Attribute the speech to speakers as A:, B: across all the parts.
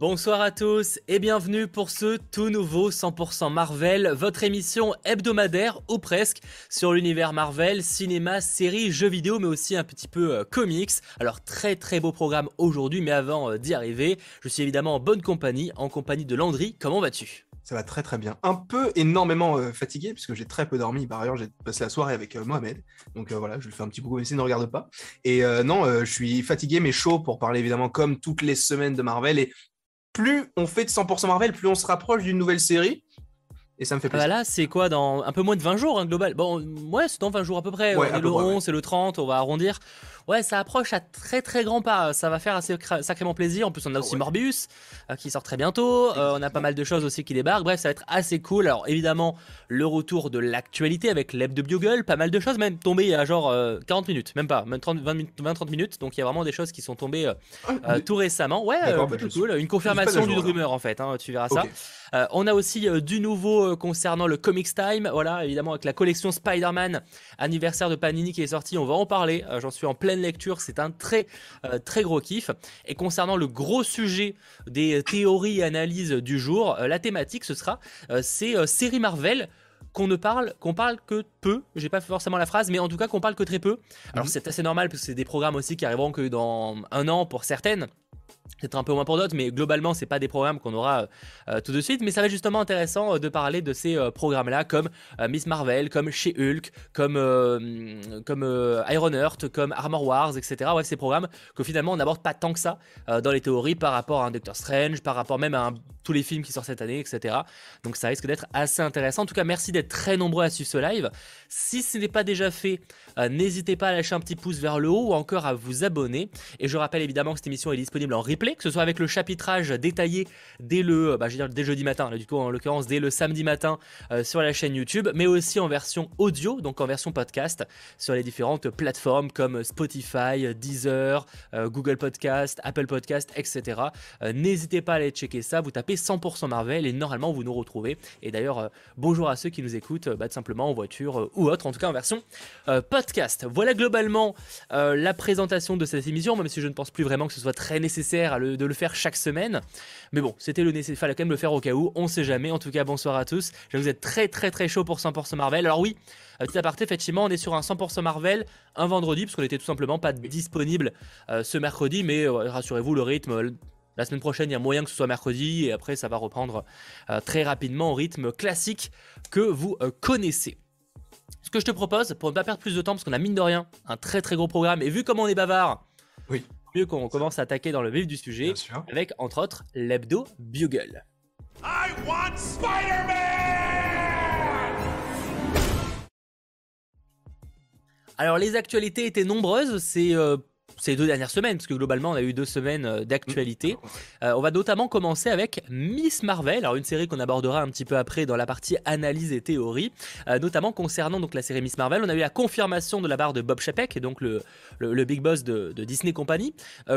A: Bonsoir à tous et bienvenue pour ce tout nouveau 100% Marvel, votre émission hebdomadaire ou presque sur l'univers Marvel, cinéma, séries, jeux vidéo mais aussi un petit peu euh, comics. Alors très très beau programme aujourd'hui mais avant euh, d'y arriver, je suis évidemment en bonne compagnie, en compagnie de Landry. Comment vas-tu?
B: Ça va très très bien. Un peu énormément euh, fatigué puisque j'ai très peu dormi. Par ailleurs, j'ai passé la soirée avec Mohamed. Donc voilà, je lui fais un petit coucou, mais s'il ne regarde pas. Et non, je suis fatigué mais chaud pour parler évidemment comme toutes les semaines de Marvel. Et plus on fait de 100% Marvel, plus on se rapproche d'une nouvelle série. Et ça me fait plaisir.
A: Voilà, c'est quoi dans un peu moins de 20 jours, hein, global Bon, ouais, c'est dans 20 jours à peu près. Ouais, le 11 et le 30, on va arrondir ouais, ça approche à très très grands pas. Ça va faire assez sacrément plaisir. En plus, on a aussi Morbius euh, qui sort très bientôt. Euh, on a pas mal de choses aussi qui débarquent. Bref, ça va être assez cool. Alors évidemment, le retour de l'actualité avec l'Eb de Bugle, pas mal de choses, même tombées il y a genre 40 euh, minutes, même pas, même 30, 20, 30 minutes. Donc il y a vraiment des choses qui sont tombées ah, tout récemment. Ouais, plutôt bah, cool. Une confirmation d'une rumeur en fait. Hein, tu verras ça. on a aussi du nouveau concernant le Comics Time. Voilà, évidemment avec la collection Spider-Man anniversaire de Panini qui est sortie. On va en parler. J'en suis en pleine lecture, c'est un très euh, très gros kiff. Et concernant le gros sujet des théories et analyses du jour, euh, la thématique ce sera euh, ces séries Marvel qu'on ne parle qu'on parle que peu, j'ai pas forcément la phrase, mais en tout cas qu'on parle que très peu. Alors c'est assez normal parce que c'est des programmes aussi qui arriveront que dans un an pour certaines peut-être un peu moins pour d'autres, mais globalement, c'est pas des programmes qu'on aura euh, tout de suite. Mais ça va être justement intéressant euh, de parler de ces euh, programmes-là, comme Miss Marvel, comme chez Hulk, comme, comme Iron Heart, comme Armor Wars, etc. Ouais, ces programmes que finalement on n'aborde pas tant que ça dans les théories par rapport à un Doctor Strange, par rapport même à tous les films qui sortent cette année, etc. Donc ça risque d'être assez intéressant. En tout cas, merci d'être très nombreux à suivre ce live. Si ce n'est pas déjà fait, n'hésitez pas à lâcher un petit pouce vers le haut ou encore à vous abonner. Et je rappelle évidemment que cette émission est disponible en replay que ce soit avec le chapitrage détaillé dès le, bah, jeudi matin, du coup en l'occurrence dès le samedi matin euh, sur la chaîne YouTube, mais aussi en version audio, donc en version podcast sur les différentes plateformes comme Spotify, Deezer, euh, Google Podcast, Apple Podcast, etc. Euh, n'hésitez pas à aller checker ça, vous tapez 100% Marvel et normalement vous nous retrouvez. Et d'ailleurs, bonjour à ceux qui nous écoutent bah, tout simplement en voiture ou autre, en tout cas en version podcast. Voilà globalement la présentation de cette émission, même si je ne pense plus vraiment que ce soit très nécessaire à de le faire chaque semaine. Mais bon, c'était le nécessaire, fallait quand même le faire au cas où, on sait jamais. En tout cas, bonsoir à tous. Je vous êtes très très très chaud pour 100% Marvel. Alors oui, euh, petit aparté, effectivement, on est sur un 100% Marvel un vendredi, parce qu'on était tout simplement pas disponible euh, ce mercredi, mais euh, rassurez-vous, le rythme... La semaine prochaine, il y a moyen que ce soit mercredi et après, ça va reprendre très rapidement au rythme classique que vous connaissez. Ce que je te propose, pour ne pas perdre plus de temps, parce qu'on a mine de rien un très très gros programme, et vu comment on est bavard,
B: oui
A: mieux qu'on commence à attaquer dans le vif du sujet avec entre autres l'hebdo Bugle. Alors les actualités étaient nombreuses, c'est euh, ces deux dernières semaines, parce que globalement on a eu deux semaines euh, d'actualité. Mmh. Euh, on va notamment commencer avec Miss Marvel, alors une série qu'on abordera un petit peu après dans la partie analyse et théorie, euh, notamment concernant donc la série Miss Marvel. On a eu la confirmation de la barre de Bob Chapek, donc le, le, big boss de, Disney Company,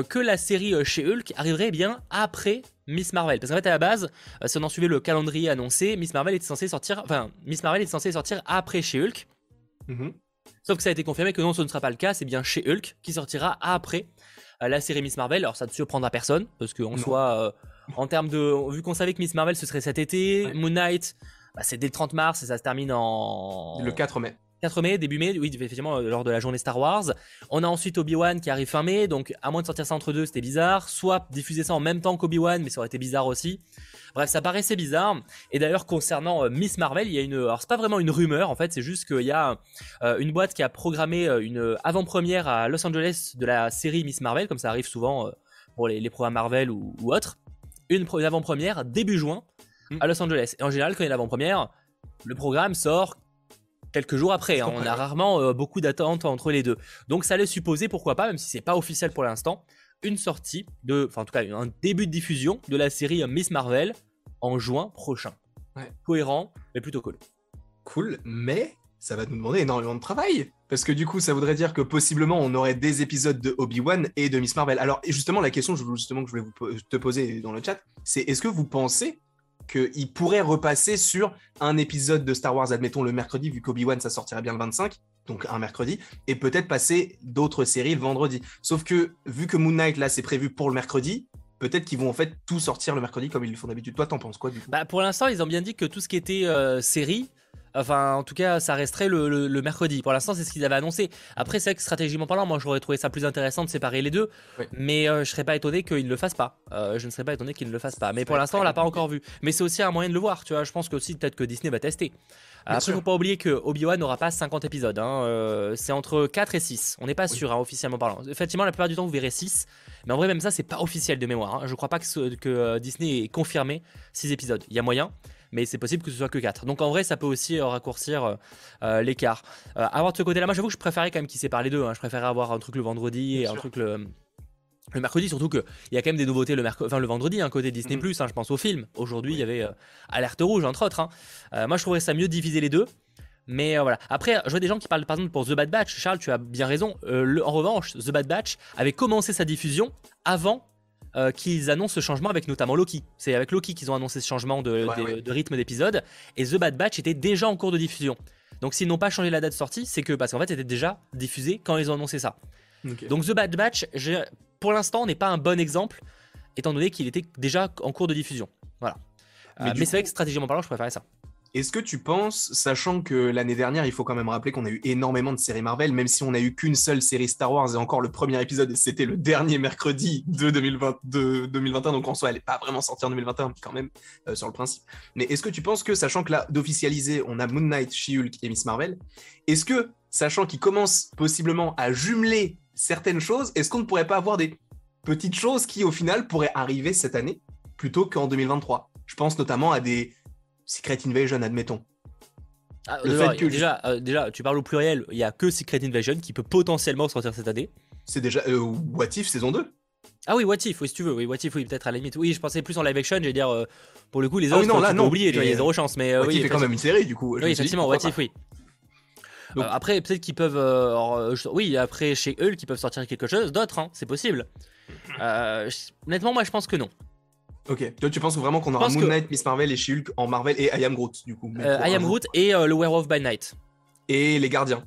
A: que la série chez Hulk arriverait bien après Miss Marvel. Parce qu'en fait, à la base, si on en suivait le calendrier annoncé, Miss Marvel était censé sortir, enfin, Miss Marvel est censé sortir après chez Hulk. Mmh. Sauf que ça a été confirmé que non, ce ne sera pas le cas, c'est bien chez Hulk qui sortira après euh, la série Miss Marvel. Alors ça ne surprendra personne, parce qu'en soit, euh, en termes de... Vu qu'on savait que Miss Marvel ce serait cet été, Moon Knight, bah, c'est dès le 30 mars et ça se termine en...
B: Le 4 mai.
A: 4 mai, début mai, oui, effectivement, euh, lors de la journée Star Wars. On a ensuite Obi-Wan qui arrive fin mai, donc à moins de sortir ça entre deux, c'était bizarre. Soit diffuser ça en même temps qu'Obi-Wan, mais ça aurait été bizarre aussi. Bref, ça paraissait bizarre. Et d'ailleurs, concernant euh, Miss Marvel, il y a une. Alors, c'est pas vraiment une rumeur, en fait, c'est juste qu'il y a euh, une boîte qui a programmé une avant-première à Los Angeles de la série Miss Marvel, comme ça arrive souvent pour les, programmes Marvel ou, autres. Une, une avant-première début juin hmm. à Los Angeles. Et en général, quand il y a l'avant-première, le programme sort quelques jours après. Hein. On a rarement euh, beaucoup d'attentes entre les deux. Donc ça laisse supposer, pourquoi pas, même si c'est pas officiel pour l'instant, une sortie de, enfin en tout cas un début de diffusion de la série Miss Marvel en juin prochain. Cohérent, mais plutôt cool.
B: Cool, mais ça va nous demander énormément de travail. Parce que du coup, ça voudrait dire que possiblement on aurait des épisodes de Obi-Wan et de Miss Marvel. Alors, justement, la question justement, que je voulais vous te poser dans le chat, c'est est-ce que vous pensez qu'il pourrait repasser sur un épisode de Star Wars, admettons le mercredi, vu qu'Obi-Wan ça sortirait bien le 25, donc un mercredi, et peut-être passer d'autres séries le vendredi. Sauf que vu que Moon Knight là c'est prévu pour le mercredi, peut-être qu'ils vont en fait tout sortir le mercredi comme ils le font d'habitude. Toi, t'en penses quoi du coup?
A: Bah pour l'instant, ils ont bien dit que tout ce qui était série Enfin, en tout cas, ça resterait le, mercredi. Pour l'instant, c'est ce qu'ils avaient annoncé. Après, c'est vrai que stratégiquement parlant, moi, j'aurais trouvé ça plus intéressant de séparer les deux. Mais euh, je serais pas étonné qu'ils ne le fassent pas. Euh, je ne serais pas étonné qu'ils ne le fassent pas. Mais pour l'instant, on l'a pas encore vu. Mais c'est aussi un moyen de le voir. Tu vois, je pense que aussi peut-être que Disney va tester. Bien Après, faut pas oublier que Obi-Wan n'aura pas 50 épisodes. Hein. Euh, c'est entre 4 et 6. On n'est pas sûr, hein, officiellement parlant. Effectivement, la plupart du temps, vous verrez 6. Mais en vrai, même ça, c'est pas officiel de mémoire. Hein. Je crois pas que, que Disney ait confirmé 6 épisodes. Il y a moyen mais c'est possible que ce soit que 4. Donc en vrai, ça peut aussi euh, raccourcir euh, euh, l'écart. avoir de ce côté-là, moi j'avoue que je préférais quand même qu'ils séparent les deux. Hein. Je préférais avoir un truc le vendredi et un truc le. Le mercredi, surtout qu'il y a quand même des nouveautés le, enfin, le vendredi, un hein, côté Disney, mm hein, je pense au film. Aujourd'hui, il y avait Alerte Rouge, entre autres. moi, je trouverais ça mieux de diviser les deux. Mais voilà. Après, je vois des gens qui parlent par exemple pour The Bad Batch. Charles, tu as bien raison. en revanche, The Bad Batch avait commencé sa diffusion avant euh, qu'ils annoncent ce changement avec notamment Loki. C'est avec Loki qu'ils ont annoncé ce changement de, rythme d'épisode. Et The Bad Batch était déjà en cours de diffusion. Donc s'ils n'ont pas changé la date de sortie, c'est que parce qu'en fait c'était déjà diffusé quand ils ont annoncé ça. Donc The Bad Batch, pour l'instant, n'est pas un bon exemple, étant donné qu'il était déjà en cours de diffusion. Voilà. Mais, euh, mais c'est vrai que stratégiquement parlant, je préférais ça.
B: Est-ce que tu penses, sachant que l'année dernière, il faut quand même rappeler qu'on a eu énormément de séries Marvel, même si on n'a eu qu'une seule série Star Wars et encore le premier épisode, c'était le dernier mercredi de, 2021, donc en soi, elle n'est pas vraiment sortie en 2021 quand même, euh, sur le principe. Mais est-ce que tu penses que, sachant que là, d'officialiser, on a Moon Knight, She-Hulk et Miss Marvel, est-ce que, sachant qu'ils commencent possiblement à jumeler certaines choses, est-ce qu'on ne pourrait pas avoir des petites choses qui, au final, pourraient arriver cette année plutôt qu'en 2023 Je pense notamment à des Secret Invasion, admettons.
A: Ah, déjà, euh, déjà, tu parles au pluriel, il n'y a que Secret Invasion qui peut potentiellement sortir cette année.
B: C'est déjà euh, What If saison 2
A: Ah oui, What If, oui, si tu veux, oui, What If, oui, peut-être à la limite. Oui, je pensais plus en live action, j'allais dire, euh, pour le coup, les ah autres, oui, non, là, non, oublié, il y a zéro chance. Mais,
B: What
A: oui,
B: If est quand même une série, du coup.
A: Oui, effectivement, What If, oui. après, peut-être qu'ils peuvent. oui, après, chez eux, qu'ils peuvent sortir quelque chose d'autre, hein, c'est possible. honnêtement, moi, je pense que non.
B: Ok, toi tu penses vraiment qu'on aura Moon Knight, Miss Marvel et She-Hulk en Marvel et I Am Groot du coup
A: euh, I Am Groot et euh, le Werewolf by Night.
B: Et les gardiens.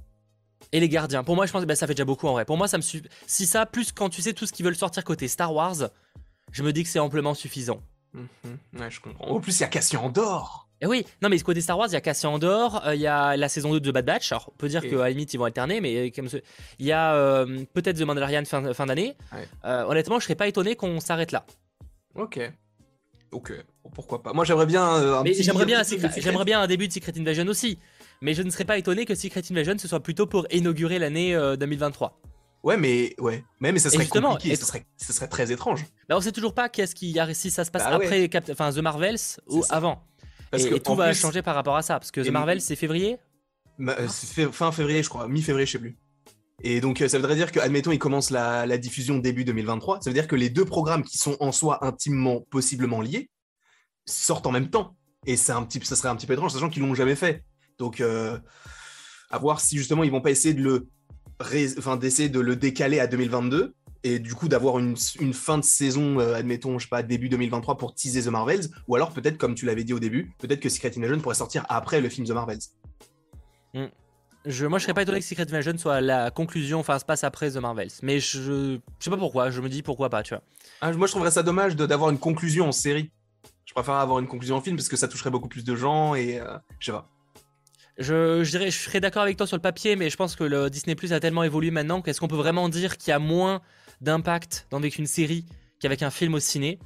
A: Et les gardiens. Pour moi, je pense que bah, ça fait déjà beaucoup en vrai. Pour moi, ça me suffit. Si ça, plus quand tu sais tout ce qu'ils veulent sortir côté Star Wars, je me dis que c'est amplement suffisant.
B: Mhm. Ouais, je comprends. En plus, il y a Cassian Andor.
A: Et eh oui, non mais côté Star Wars, il y a Cassian Andor, euh, il y a la saison 2 de Bad Batch. Alors, on peut dire qu'à la limite, ils vont alterner, mais comme il y a peut-être The Mandalorian fin, fin d'année. honnêtement, je serais pas étonné qu'on s'arrête là.
B: Ok. Ok, pourquoi pas. Moi, j'aimerais bien.
A: Euh, un j'aimerais bien, j'aimerais bien un début de Secret Invasion aussi. Mais je ne serais pas étonné que Secret Invasion ce soit plutôt pour inaugurer l'année 2023. Euh,
B: ouais, mais ouais, mais, mais ça serait compliqué, ce serait, serait très étrange.
A: Bah, on sait toujours pas qu'est-ce qui si ça se passe bah après enfin The Marvels ou avant. Parce et, que tout va changer par rapport à ça, parce que The Marvels c'est février?
B: Bah, fin février, je crois, mi-février, je sais plus. Et donc, ça voudrait dire que, admettons, il commence la, diffusion début 2023. Ça veut dire que les deux programmes qui sont en soi intimement, possiblement liés, sortent en même temps. Et c'est un petit, ça serait un petit peu étrange, sachant qu'ils l'ont jamais fait. Donc, euh, à voir si justement ils vont pas essayer de le, enfin, d'essayer de le décaler à 2022 et du coup d'avoir une, fin de saison, euh, admettons, je sais pas, début 2023 pour teaser The Marvels, ou alors peut-être, comme tu l'avais dit au début, peut-être que Secret Invasion pourrait sortir après le film The Marvels.
A: Hmm. Je, moi, je serais pas étonné que Secret Invasion soit la conclusion, enfin, se passe après The Marvels. Mais je, je sais pas pourquoi, je me dis pourquoi pas, tu vois.
B: Ah, moi, je trouverais ça dommage d'avoir une conclusion en série. Je préfère avoir une conclusion en film parce que ça toucherait beaucoup plus de gens et euh, je sais pas.
A: Je, je, dirais, je serais d'accord avec toi sur le papier, mais je pense que le Disney Plus a tellement évolué maintenant qu'est-ce qu'on peut vraiment dire qu'il y a moins d'impact avec une série qu'avec un film au ciné?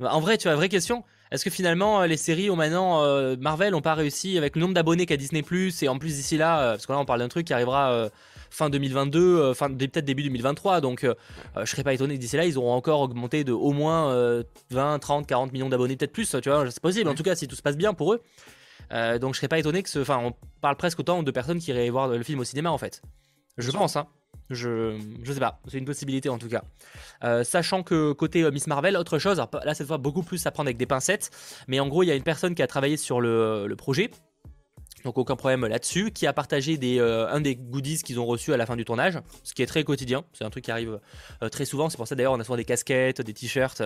A: En vrai, tu as vraie question. Est-ce que finalement euh, les séries ont maintenant euh, Marvel n'ont pas réussi avec le nombre d'abonnés qu'a Disney Plus et en plus d'ici là euh, parce que là on parle d'un truc qui arrivera fin 2022 fin peut-être début 2023 donc je serais pas étonné que d'ici là ils auront encore augmenté de au moins 20 30 40 millions d'abonnés peut-être plus tu vois c'est possible en tout cas si tout se passe bien pour eux. Donc je serais pas étonné que ce enfin on parle presque autant de personnes qui iraient voir le film au cinéma en fait. Je pense hein je, je sais pas, c'est une possibilité en tout cas. Euh, sachant que côté euh, Miss Marvel, autre chose, là cette fois beaucoup plus à prendre avec des pincettes, mais en gros il y a une personne qui a travaillé sur le projet, donc aucun problème là-dessus, qui a partagé des, euh, un des goodies qu'ils ont reçus à la fin du tournage, ce qui est très quotidien, c'est un truc qui arrive euh, très souvent, c'est pour ça d'ailleurs on a souvent des casquettes, des t-shirts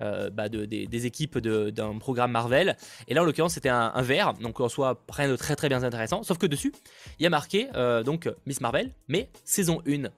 A: euh, bah, de, des, équipes d'un programme Marvel, et là en l'occurrence c'était un, verre, donc en soi rien de très très bien intéressant, sauf que dessus il y a marqué donc Miss Marvel, mais saison 1.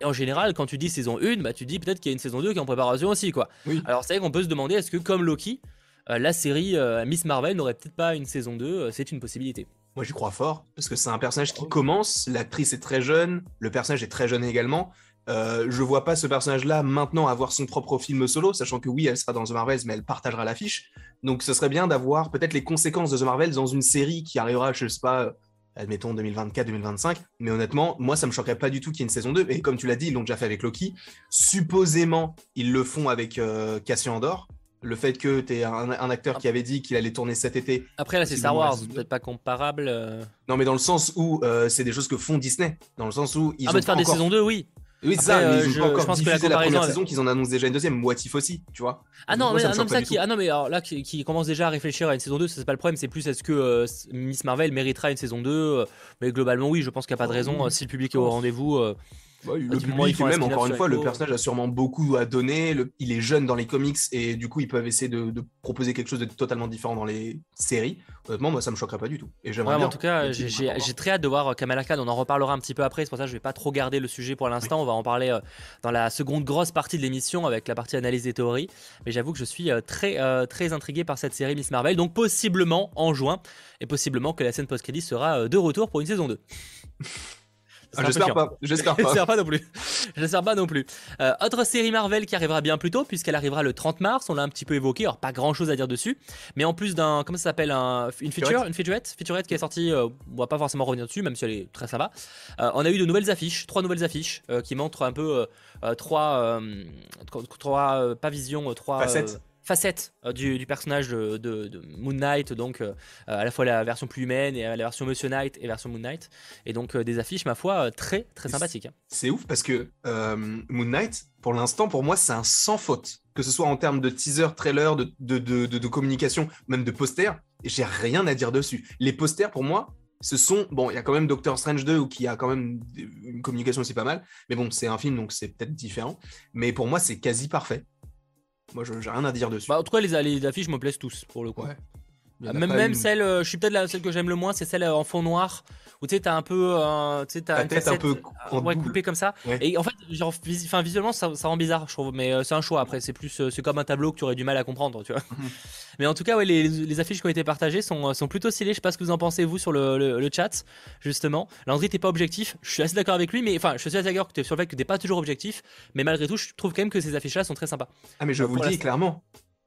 A: Et en général, quand tu dis saison 1, bah, tu dis peut-être qu'il y a une saison 2 qui est en préparation aussi. quoi. Alors c'est vrai qu'on peut se demander, est-ce que comme Loki, la série euh, Miss Marvel n'aurait peut-être pas une saison 2 euh, C'est une possibilité.
B: Moi j'y crois fort, parce que c'est un personnage qui commence, l'actrice est très jeune, le personnage est très jeune également. Euh, je vois pas ce personnage-là maintenant avoir son propre film solo, sachant que oui, elle sera dans The Marvels, mais elle partagera l'affiche. Donc ce serait bien d'avoir peut-être les conséquences de The Marvels dans une série qui arrivera, je sais pas, admettons 2024-2025. Mais honnêtement, moi ça me choquerait pas du tout qu'il y ait une saison 2. Et comme tu l'as dit, ils l'ont déjà fait avec Loki. Supposément, ils le font avec euh, Cassian Andor le fait que tu es un, acteur qui avait dit qu'il allait tourner cet été.
A: Après, là, c'est Star Wars, peut-être pas comparable. Euh.
B: Non, mais dans le sens où euh, c'est des choses que font Disney. Dans le sens où
A: ils ah, mais de faire des saisons 2, oui.
B: Oui, c'est ça, mais euh, ils ont encore diffusé la, première saison qu'ils en annoncent déjà une deuxième, Moitif aussi, tu vois?
A: Ah non, mais, ça ça qui, ah non, mais alors là, qui, commence déjà à réfléchir à une saison 2, ça c'est pas le problème, c'est plus est-ce que Miss Marvel méritera une saison 2 Mais globalement, oui, je pense qu'il n'y a pas de raison, si le public est au rendez-vous.
B: Bah, le public même, encore une fois, le personnage a sûrement beaucoup à donner. il est jeune dans les comics et du coup, ils peuvent essayer de, proposer quelque chose de totalement différent dans les séries. Honnêtement, moi, ça me choquerait pas du tout. Et j'aimerais
A: En tout cas, j'ai très hâte de voir euh, Kamala Khan. On en reparlera un petit peu après. C'est pour ça que je vais pas trop garder le sujet pour l'instant. On va en parler euh, dans la seconde grosse partie de l'émission avec la partie analyse des théories. Mais j'avoue que je suis euh, très, très intrigué par cette série Miss Marvel. Donc, possiblement en juin. Et possiblement que la scène post-crédit sera de retour pour une saison 2.
B: Ah, j'espère pas. J'espère
A: pas. pas non plus. J'espère pas non plus. Euh, autre série Marvel qui arrivera bien plus tôt, puisqu'elle arrivera le 30 mars. On l'a un petit peu évoqué. Alors, pas grand chose à dire dessus. Mais en plus d'un. Comment ça s'appelle un, Une feature Une featurette Featurette qui est sortie. Euh, on va pas forcément revenir dessus, même si elle est très sympa. Euh, on a eu de nouvelles affiches. Trois nouvelles affiches qui montrent un peu trois. trois pas vision, trois.
B: Facettes
A: facettes euh, du, personnage de, Moon Knight, donc euh, à la fois la version plus humaine et la version Monsieur Knight et version Moon Knight. Et donc euh, des affiches, ma foi, très très sympathiques. Hein.
B: C'est ouf parce que Moon Knight, pour l'instant, pour moi, c'est un sans faute. Que ce soit en termes de teaser, trailer, de, de, communication, même de posters, j'ai rien à dire dessus. Les posters, pour moi, ce sont. Bon, il y a quand même Doctor Strange 2 qui a quand même une communication aussi pas mal. Mais bon, c'est un film, donc c'est peut-être différent. Mais pour moi, c'est quasi parfait. Moi, j'ai rien à dire dessus.
A: Bah, en tout cas, les, les affiches me plaisent tous, pour le coup. Même, même celle, euh, je suis peut-être la celle que j'aime le moins, c'est celle euh, en fond noir où tu sais, t'as un peu, euh, tu sais, t'as
B: une tête un peu
A: euh, ouais, coupée comme ça. Et en fait, genre, enfin, visuellement, ça, ça, rend bizarre, je trouve. Mais c'est un choix après. C'est plus, c'est comme un tableau que tu aurais du mal à comprendre, tu vois. Mhm. mais en tout cas, ouais, les, les, affiches qui ont été partagées sont, sont plutôt stylées. Je sais pas ce que vous en pensez vous sur le, le, chat, justement. Landry, t'es pas objectif. Je suis assez d'accord avec lui, mais enfin, je suis assez d'accord sur le fait que t'es pas toujours objectif. Mais malgré tout, je trouve quand même que ces affiches-là sont très sympas.
B: Ah, mais je vous le dis clairement,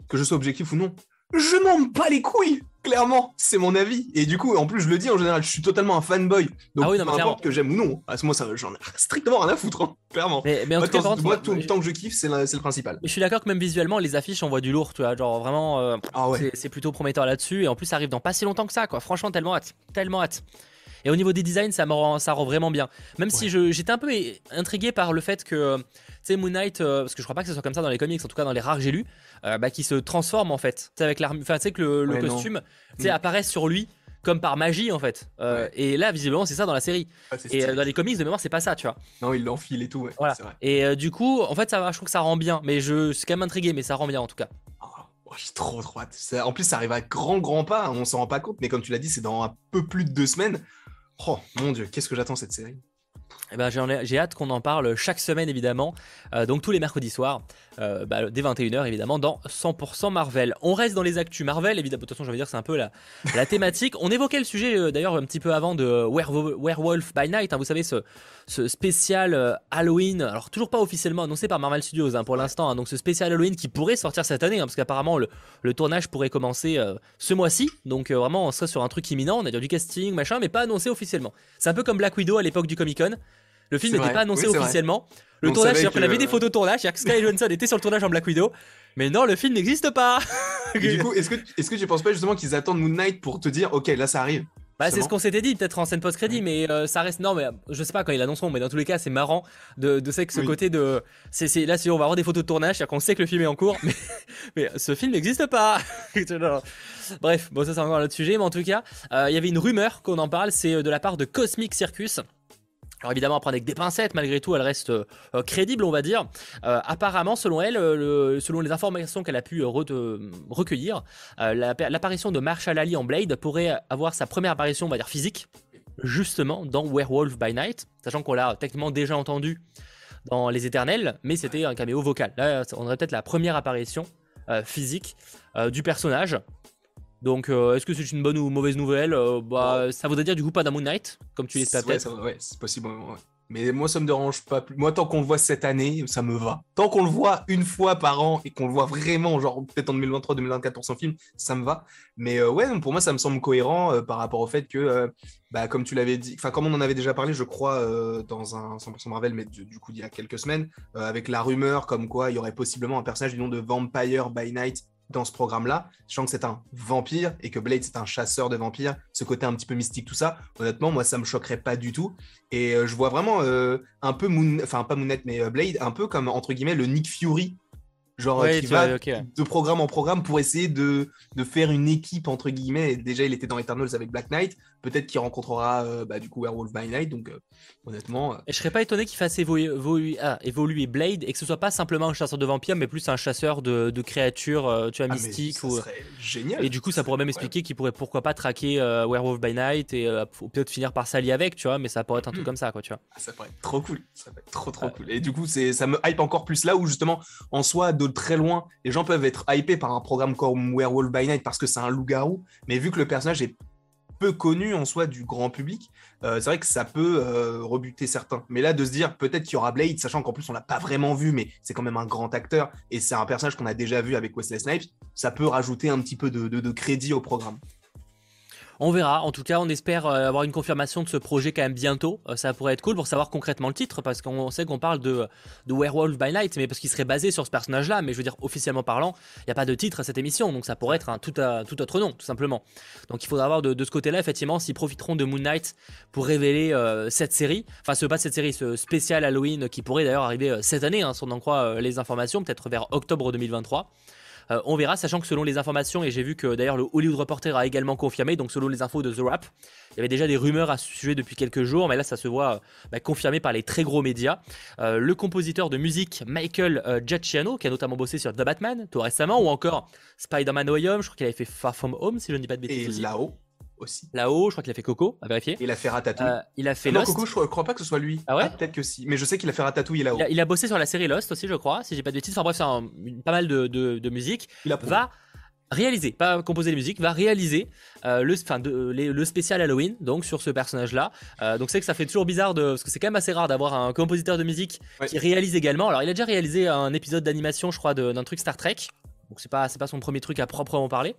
B: que je sois objectif ou non, je m'en bats les couilles clairement, c'est mon avis. Et du coup, en plus, je le dis en général, je suis totalement un fanboy. Donc, ah oui, peu importe que j'aime ou non, à ce moment, j'en ai strictement rien à foutre, hein, clairement.
A: Mais, en tout cas,
B: moi, tout, le temps que je kiffe, c'est le principal.
A: Je suis d'accord que même visuellement, les affiches, on voit du lourd, tu vois. Genre, vraiment, euh, ah c'est plutôt prometteur là-dessus. Et en plus, ça arrive dans pas si longtemps que ça, quoi. Franchement, tellement hâte. Tellement hâte. Et au niveau des designs, ça, me rend, ça rend vraiment bien. Même si j'étais un peu intrigué par le fait que, tu sais, Moon Knight, euh, parce que je crois pas que ce soit comme ça dans les comics, en tout cas dans les rares que j'ai lus, euh, bah, qui se transforme en fait. Tu avec l'arme, enfin, tu sais que le, costume, tu sais, mm. apparaît sur lui comme par magie en fait. Euh, et là, visiblement, c'est ça dans la série. et dans les comics, de mémoire, c'est pas ça, tu vois.
B: Non, il l'enfile et tout.
A: Voilà. Et du coup, en fait, ça, je trouve que ça rend bien. Mais je suis quand même intrigué, mais ça rend bien en tout cas.
B: Oh, j'ai trop trop hâte. en plus, ça arrive à grand grand pas. On s'en rend pas compte, mais comme tu l'as dit, c'est dans un peu plus de deux semaines. Oh mon dieu, qu'est-ce que j'attends cette série?
A: Eh ben, j'ai hâte qu'on en parle chaque semaine évidemment, euh, donc tous les mercredis soirs, euh, bah, dès 21h évidemment, dans 100% Marvel. On reste dans les actus Marvel, évidemment, de toute façon je vais dire c'est un peu la, la thématique. On évoquait le sujet euh, d'ailleurs un petit peu avant de Werewolf by Night, hein, vous savez ce, ce spécial Halloween, alors toujours pas officiellement annoncé par Marvel Studios hein, pour l'instant, hein, donc ce spécial Halloween qui pourrait sortir cette année, parce qu'apparemment le, le, tournage pourrait commencer ce mois-ci, donc vraiment on serait sur un truc imminent, on a dire du casting, machin, mais pas annoncé officiellement. C'est un peu comme Black Widow à l'époque du Comic Con. Le film n'était pas annoncé officiellement. Le tournage, c'est-à-dire qu'on avait des photos de tournage, c'est-à-dire que Sky Johansson était sur le tournage en Black Widow. Mais non, le film n'existe pas.
B: du coup, est-ce que, est-ce que tu penses pas justement qu'ils attendent Moon Knight pour te dire, ok, là ça arrive?
A: Bah, c'est ce qu'on s'était dit, peut-être en scène post-crédit, mais euh, ça reste. Non, mais je sais pas quand ils l'annonceront, mais dans tous les cas, c'est marrant de, de que ce côté de. C'est, là, si on va avoir des photos de tournage, c'est-à-dire qu'on sait que le film est en cours, mais, mais ce film n'existe pas. Bref, bon, ça c'est encore un autre sujet, mais en tout cas, euh, il y avait une rumeur qu'on en parle, c'est euh, de la part de Cosmic Circus. Alors évidemment, à prendre avec des pincettes, malgré tout, elle reste euh, crédible, on va dire. Euh, apparemment, selon elle, euh, selon les informations qu'elle a pu recueillir, l'apparition de Marshall Ali en Blade pourrait avoir sa première apparition, on va dire physique, justement dans Werewolf by Night, sachant qu'on l'a techniquement déjà entendu dans Les Éternels, mais c'était un caméo vocal. Là, on aurait peut-être la première apparition physique du personnage. Donc, est-ce que c'est une bonne ou mauvaise nouvelle bah, Ça voudrait dire du coup pas d'un Moon Knight, comme tu l'espères peut-être.
B: Ouais, c'est possible. Mais moi, ça me dérange pas plus. Moi, tant qu'on le voit cette année, ça me va. Tant qu'on le voit une fois par an et qu'on le voit vraiment, genre peut-être en 2023, 2024 pour son film, ça me va. Mais euh, ouais, pour moi, ça me semble cohérent euh, par rapport au fait que, euh, bah, comme tu l'avais dit, enfin, comme on en avait déjà parlé, je crois, dans un 100% Marvel, mais du, du, coup, il y a quelques semaines, avec la rumeur comme quoi il y aurait possiblement un personnage du nom de Vampire by Night dans ce programme-là, sachant que c'est un vampire et que Blade c'est un chasseur de vampires, ce côté un petit peu mystique, tout ça, honnêtement, moi ça me choquerait pas du tout. Et euh, je vois vraiment euh, un peu Moon, enfin pas Moonette, mais euh, Blade, un peu comme entre guillemets le Nick Fury Genre, qui va de programme en programme pour essayer de, de, faire une équipe, entre guillemets. déjà, il était dans Eternals avec Black Knight. Peut-être qu'il rencontrera euh, bah, du coup Werewolf by Night. Donc, euh, honnêtement. Euh,
A: et je serais pas étonné qu'il fasse évoluer, ah, évoluer, Blade et que ce soit pas simplement un chasseur de vampires, mais plus un chasseur de, de créatures, tu vois, ah, mystiques. ou...
B: génial.
A: Et du coup, ça pourrait même expliquer qu'il pourrait pourquoi pas traquer Werewolf by Night et peut-être finir par s'allier avec, tu vois. Mais ça pourrait être un truc hmm. comme ça, quoi, tu vois.
B: Ah, ça pourrait être trop cool. Ça pourrait être trop, trop cool. Et du coup, ça me hype encore plus là où justement, en soi, de très loin, les gens peuvent être hypés par un programme comme Werewolf by Night parce que c'est un loup-garou, mais vu que le personnage est peu connu en soi du grand public, euh, c'est vrai que ça peut euh, rebuter certains. Mais là, de se dire peut-être qu'il y aura Blade, sachant qu'en plus on l'a pas vraiment vu, mais c'est quand même un grand acteur et c'est un personnage qu'on a déjà vu avec Wesley Snipes, ça peut rajouter un petit peu de crédit au programme.
A: On verra. En tout cas, on espère euh, avoir une confirmation de ce projet quand même bientôt. Euh, ça pourrait être cool pour savoir concrètement le titre, parce qu'on sait qu'on parle de, Werewolf by Night, mais parce qu'il serait basé sur ce personnage-là. Mais je veux dire, officiellement parlant, il n'y a pas de titre à cette émission, donc ça pourrait être un tout, tout autre nom, tout simplement. Donc il faudra voir de, ce côté-là, effectivement, s'ils profiteront de Moon Knight pour révéler euh, cette série, enfin, ce pas cette série, ce spécial Halloween qui pourrait d'ailleurs arriver cette année, hein, si on en croit les informations, peut-être vers octobre 2023. Euh, on verra, sachant que selon les informations, et j'ai vu que d'ailleurs le Hollywood Reporter a également confirmé, donc selon les infos de The Rap, il y avait déjà des rumeurs à ce sujet depuis quelques jours, mais là ça se voit euh, bah, confirmé par les très gros médias. Euh, le compositeur de musique Michael Giacchiano, qui a notamment bossé sur The Batman tout récemment, ou encore Spider-Man No Home, je crois qu'il avait fait Far From Home, si je ne dis pas de bêtises.
B: Et là-haut aussi.
A: Là-haut, je crois qu'il a fait Coco, à vérifier.
B: Il a fait Ratatouille. Euh,
A: il a fait
B: ah
A: Lost.
B: Non, Coco, je crois, pas que ce soit lui.
A: Ah ouais
B: Peut-être que si. Mais je sais qu'il a fait Ratatouille là-haut.
A: Il, a bossé sur la série Lost aussi, je crois, si j'ai pas de bêtises. Enfin bref, c'est pas mal de, de, musique.
B: Il a
A: va réaliser, pas composer les musiques, va réaliser euh, le, enfin, le spécial Halloween, donc sur ce personnage-là. Euh, donc c'est que ça fait toujours bizarre de, parce que c'est quand même assez rare d'avoir un compositeur de musique qui réalise également. Alors il a déjà réalisé un épisode d'animation, je crois, d'un truc Star Trek. Donc c'est pas, c'est pas son premier truc à proprement parler.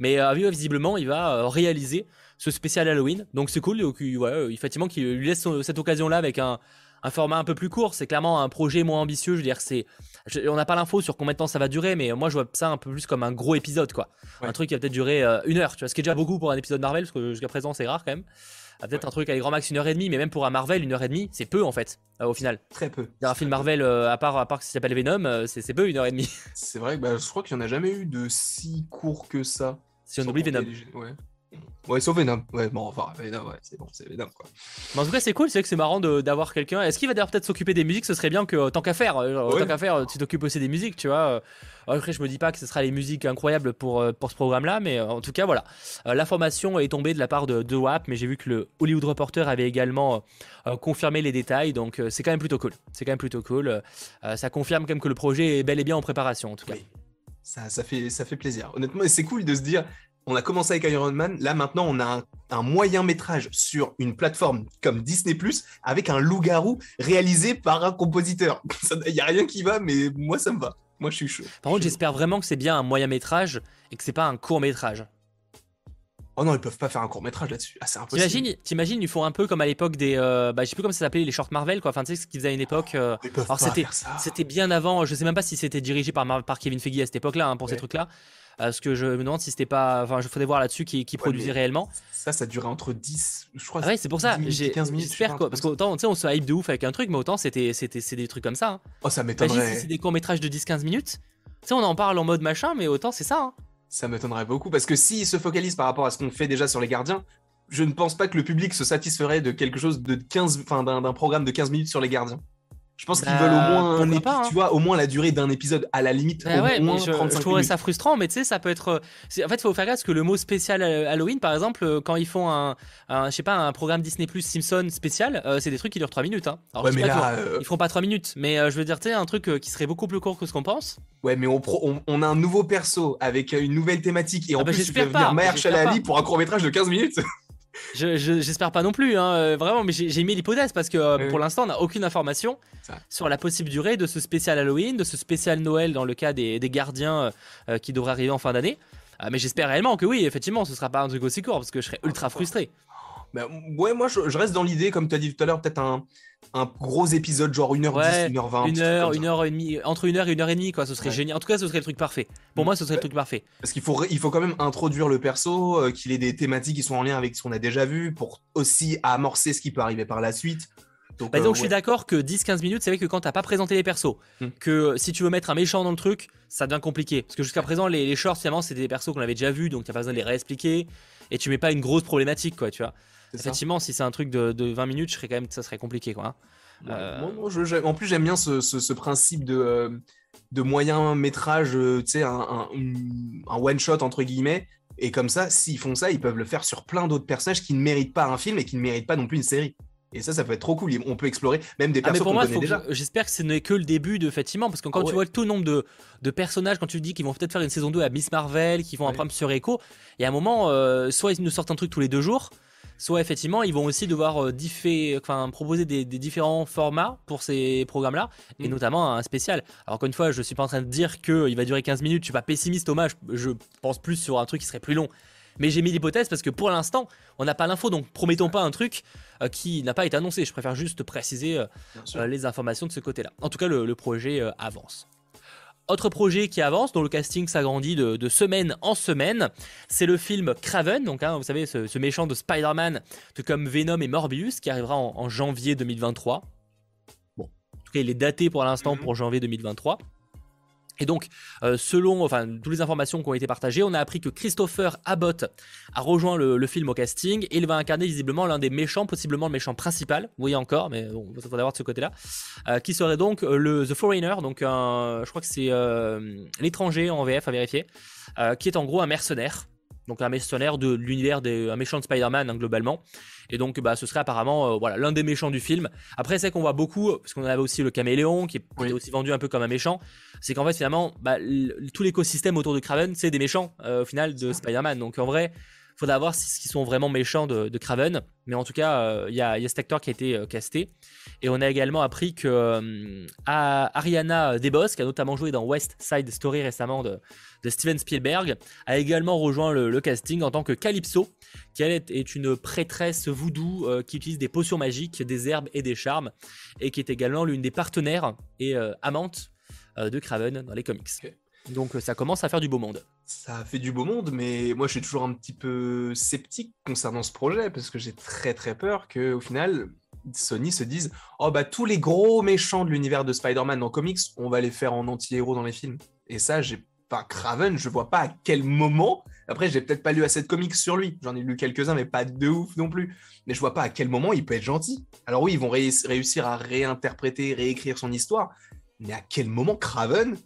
A: Mais euh, visiblement, il va euh, réaliser ce spécial Halloween. Donc c'est cool. Donc, ouais, effectivement, qu'il lui laisse cette occasion-là avec un, format un peu plus court. C'est clairement un projet moins ambitieux. Je veux dire, c'est, on n'a pas l'info sur combien de temps ça va durer, mais moi je vois ça un peu plus comme un gros épisode, quoi. Un truc qui va peut-être durer euh, une heure. Tu vois, ce qui est déjà beaucoup pour un épisode Marvel, parce que jusqu'à présent c'est rare quand même. Peut-être un truc avec grand max une heure et demie, mais même pour un Marvel, une heure et demie, c'est peu en fait, au final.
B: Très peu.
A: Un film Marvel, à part, à part qui s'appelle Venom, c'est peu une heure et demie.
B: C'est vrai que bah, je crois qu'il n'y en a jamais eu de si court que ça.
A: Si on oublie Venom.
B: Ouais. Ouais, sauf Venom. Ouais, bon, enfin, Venom, ouais, c'est bon, c'est Venom, quoi.
A: Mais en tout cas, c'est cool, c'est que c'est marrant d'avoir quelqu'un. Est-ce qu'il va d'ailleurs peut-être s'occuper des musiques? Ce serait bien que, tant qu'à faire, euh, tant qu'à faire, tu t'occupes aussi des musiques, tu vois. Après, je me dis pas que ce sera les musiques incroyables pour, euh, pour ce programme-là, mais euh, en tout cas, voilà. L'information est tombée de la part de, de WAP, mais j'ai vu que le Hollywood Reporter avait également confirmé les détails, donc c'est quand même plutôt cool. C'est quand même plutôt cool. ça confirme quand même que le projet est bel et bien en préparation, en tout cas.
B: Ça, ça, fait, ça fait plaisir. Honnêtement, c'est cool de se dire, on a commencé avec Iron Man, là maintenant on a un, moyen métrage sur une plateforme comme Disney ⁇ avec un loup-garou réalisé par un compositeur. Il n'y a rien qui va, mais moi ça me va. Moi je suis chaud.
A: Par contre j'espère vraiment que c'est bien un moyen métrage et que c'est pas un court métrage.
B: Oh non, ils peuvent pas faire un court métrage là-dessus. Ah, c'est impossible.
A: T'imagines, ils font un peu comme à l'époque des. Euh, bah, je sais plus comment ça s'appelait, les shorts Marvel, quoi. Enfin, tu sais, ce qu'ils faisaient à une époque.
B: Euh, alors,
A: c'était, c'était bien avant. Je sais même pas si c'était dirigé par, par Kevin Feige à cette époque-là, hein, pour ces trucs-là. Euh, ce que je me demande si c'était pas. Enfin, je faudrait voir là-dessus qui, produisait réellement.
B: Ça, ça durait entre 10. Je crois.
A: Ah ouais, c'est pour ça. J'ai 15 minutes. J'espère quoi. Parce qu'autant, tu sais, on se hype de ouf avec un truc, mais autant, c'était, c'était, c'est des trucs comme ça. Hein.
B: Oh, ça m'étonnerait.
A: Si c'est des courts-métrages de 10-15 minutes. Tu sais, on en parle en mode machin, mais autant, c'est ça. Hein.
B: Ça m'étonnerait beaucoup parce que s'ils se focalisent par rapport à ce qu'on fait déjà sur les gardiens, je ne pense pas que le public se satisferait de quelque chose de 15, enfin d'un programme de 15 minutes sur les gardiens. Je pense qu'ils veulent au bah, moins, un pas, hein. tu vois, au moins la durée d'un épisode à la limite.
A: Bah
B: au moins
A: je, je trouverais ça frustrant, mais tu sais, ça peut être. Euh, en fait, il faut faire gaffe parce que le mot spécial euh, Halloween, par exemple, euh, quand ils font un, je sais pas, un programme Disney Plus Simpson spécial, c'est des trucs qui durent 3 minutes. Hein.
B: Alors, ouais, mais là,
A: ils feront pas 3 minutes, mais je veux dire, tu sais, un truc qui serait beaucoup plus court que ce qu'on pense.
B: Ouais, mais on, on, a un nouveau perso avec une nouvelle thématique et en ah bah, plus, tu fais venir Maher Chalali pour un court métrage de 15 minutes.
A: J'espère pas non plus, hein, euh, vraiment, mais j'ai mis l'hypothèse parce que euh, pour l'instant, on n'a aucune information sur la possible durée de ce spécial Halloween, de ce spécial Noël dans le cas des, gardiens euh, qui devraient arriver en fin d'année. mais j'espère réellement que oui, effectivement, ce sera pas un truc aussi court parce que je serais ultra frustré.
B: Bah, ouais, moi je, reste dans l'idée, comme tu as dit tout à l'heure, peut-être un, un, gros épisode, genre 1h10, 1h20.
A: Une heure, une heure et demie, entre une heure et une heure et demie, quoi. Ce serait génial. En tout cas, ce serait le truc parfait. Pour moi, ce serait le truc parfait.
B: Parce qu'il faut, il faut quand même introduire le perso, euh, qu'il ait des thématiques qui sont en lien avec ce qu'on a déjà vu, pour aussi amorcer ce qui peut arriver par la suite.
A: Donc, bah, donc euh, je suis d'accord que 10-15 minutes, c'est vrai que quand t'as pas présenté les persos, hmm. que si tu veux mettre un méchant dans le truc, ça devient compliqué. Parce que jusqu'à présent, les, les shorts, finalement, c'était des persos qu'on avait déjà vus, donc t'as pas besoin de les réexpliquer. Et tu mets pas une grosse problématique, quoi, tu vois. Effectivement, si c'est un truc de, 20 minutes, je serais quand même, ça serait compliqué. Quoi.
B: Hein. Euh, en plus, j'aime bien ce, principe de, euh, de moyen métrage, euh, tu sais, un, one-shot entre guillemets. Et comme ça, s'ils font ça, ils peuvent le faire sur plein d'autres personnages qui ne méritent pas un film et qui ne méritent pas non plus une série. Et ça, ça peut être trop cool. On peut explorer même des personnages ah, qu'on déjà.
A: J'espère que ce n'est que le début, de, effectivement, parce que quand ah tu vois tout le nombre de, personnages, quand tu dis qu'ils vont peut-être faire une saison 2 à Miss Marvel, qu'ils vont un programme sur Echo, et à un moment, soit ils nous sortent un truc tous les deux jours, soit effectivement ils vont aussi devoir euh, enfin, proposer des, différents formats pour ces programmes-là, et mm. notamment un spécial. Alors encore une fois, je suis pas en train de dire qu'il va durer 15 minutes, je suis pas pessimiste, Thomas, je, pense plus sur un truc qui serait plus long. Mais j'ai mis l'hypothèse parce que pour l'instant, on n'a pas l'info, donc promettons pas un truc euh, qui n'a pas été annoncé. Je préfère juste préciser euh, les informations de ce côté-là. En tout cas, le projet avance. Autre projet qui avance, dont le casting s'agrandit de, semaine en semaine, c'est le film Craven, donc hein, vous savez ce, méchant de Spider-Man, tout comme Venom et Morbius, qui arrivera en, janvier 2023. Bon, en tout cas il est daté pour l'instant mhm. pour janvier 2023. Et donc, euh, selon enfin, toutes les informations qui ont été partagées, on a appris que Christopher Abbott a rejoint le, film au casting et il va incarner visiblement l'un des méchants, possiblement le méchant principal. Voyez encore, mais bon, il faudra voir de ce côté-là. Euh, qui serait donc euh, le The Foreigner, donc je crois que c'est l'étranger en VF à vérifier, qui est en gros un mercenaire donc un mercenaire de l'univers des un méchant de Spider-Man hein, globalement. Et donc bah ce serait apparemment euh, voilà l'un des méchants du film. Après c'est qu'on voit beaucoup parce qu'on avait aussi le caméléon qui est, aussi vendu un peu comme un méchant. C'est qu'en fait finalement bah, tout l'écosystème autour de Kraven c'est des méchants euh, au final de Spider-Man. Donc en vrai faudra voir s'ils sont vraiment méchants de, de, Craven. Mais en tout cas, euh, il y, a, cet acteur qui a été casté. Et on a également appris que Ariana DeBose, qui a notamment joué dans West Side Story récemment de, de Steven Spielberg, a également rejoint le, casting en tant que Calypso, qui elle est une prêtresse voodoo euh, qui utilise des potions magiques, des herbes et des charmes, et qui est également l'une des partenaires et euh, amantes euh, de Craven dans les comics. Donc ça commence à faire du beau monde.
B: Ça fait du beau monde, mais moi je suis toujours un petit peu sceptique concernant ce projet parce que j'ai très très peur que au final Sony se dise oh bah tous les gros méchants de l'univers de Spider-Man en comics, on va les faire en anti-héros dans les films. Et ça j'ai Enfin, Craven, je vois pas à quel moment. Après, j'ai peut-être pas lu assez de comics sur lui. J'en ai lu quelques-uns, mais pas de ouf non plus. Mais je vois pas à quel moment il peut être gentil. Alors oui, ils vont réussir à réinterpréter, réécrire son histoire. Mais à quel moment Craven,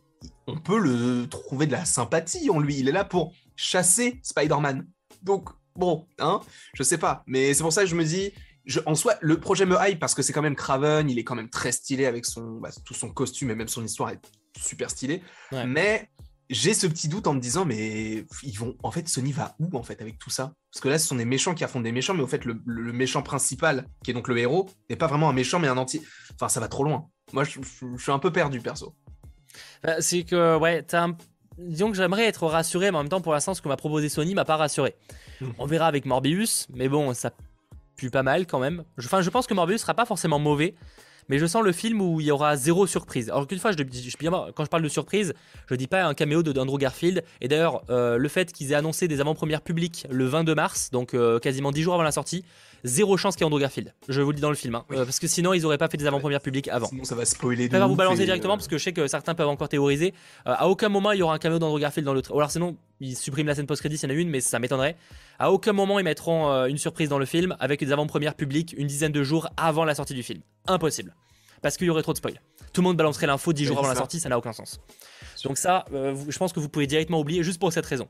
B: on peut le trouver de la sympathie en lui Il est là pour chasser Spider-Man. Donc, bon, hein, je sais pas. Mais c'est pour ça que je me dis, je, en soi, le projet me hype parce que c'est quand même Craven, il est quand même très stylé avec son, bah, tout son costume et même son histoire est super stylée. Mais j'ai ce petit doute en me disant, mais ils vont, en fait, Sony va où en fait avec tout ça? Parce que là, ce sont des méchants qui affrontent des méchants, mais au fait, le, méchant principal, qui est donc le héros, n'est pas vraiment un méchant, mais un anti. Enfin, ça va trop loin. Moi, je, suis un peu perdu, perso.
A: Bah, c'est que, ouais, disons que j'aimerais être rassuré, mais en même temps, pour l'instant, ce que m'a proposé Sony m'a pas rassuré. Mmh. On verra avec Morbius, mais bon, ça pue pas mal quand même. Enfin, je pense que Morbius sera pas forcément mauvais mais je sens le film où il y aura zéro surprise. Alors qu'une fois, je, quand je parle de surprise, je dis pas un caméo de Andrew Garfield. Et d'ailleurs, euh, le fait qu'ils aient annoncé des avant-premières publiques le 22 mars, donc euh, quasiment 10 jours avant la sortie, zéro chance qu'il y ait Andrew Garfield. Je vous le dis dans le film, hein. euh, parce que sinon ils auraient pas fait des avant-premières publiques avant.
B: Sinon ça va spoiler.
A: Je vais vous balancer directement parce que je sais que certains peuvent encore théoriser. à aucun moment il y aura un caméo d'Andrew Garfield dans le. Ou alors sinon ils suppriment la scène post-crédit, il y en a une, mais ça m'étonnerait. À aucun moment ils mettront une surprise dans le film avec des avant-premières publiques une dizaine de jours avant la sortie du film. Impossible. parce qu'il y aurait trop de spoil. Tout le monde balancerait l'info 10 jours avant la sortie, ça n'a aucun sens. Donc ça, euh, je pense que vous pouvez directement oublier juste pour cette raison.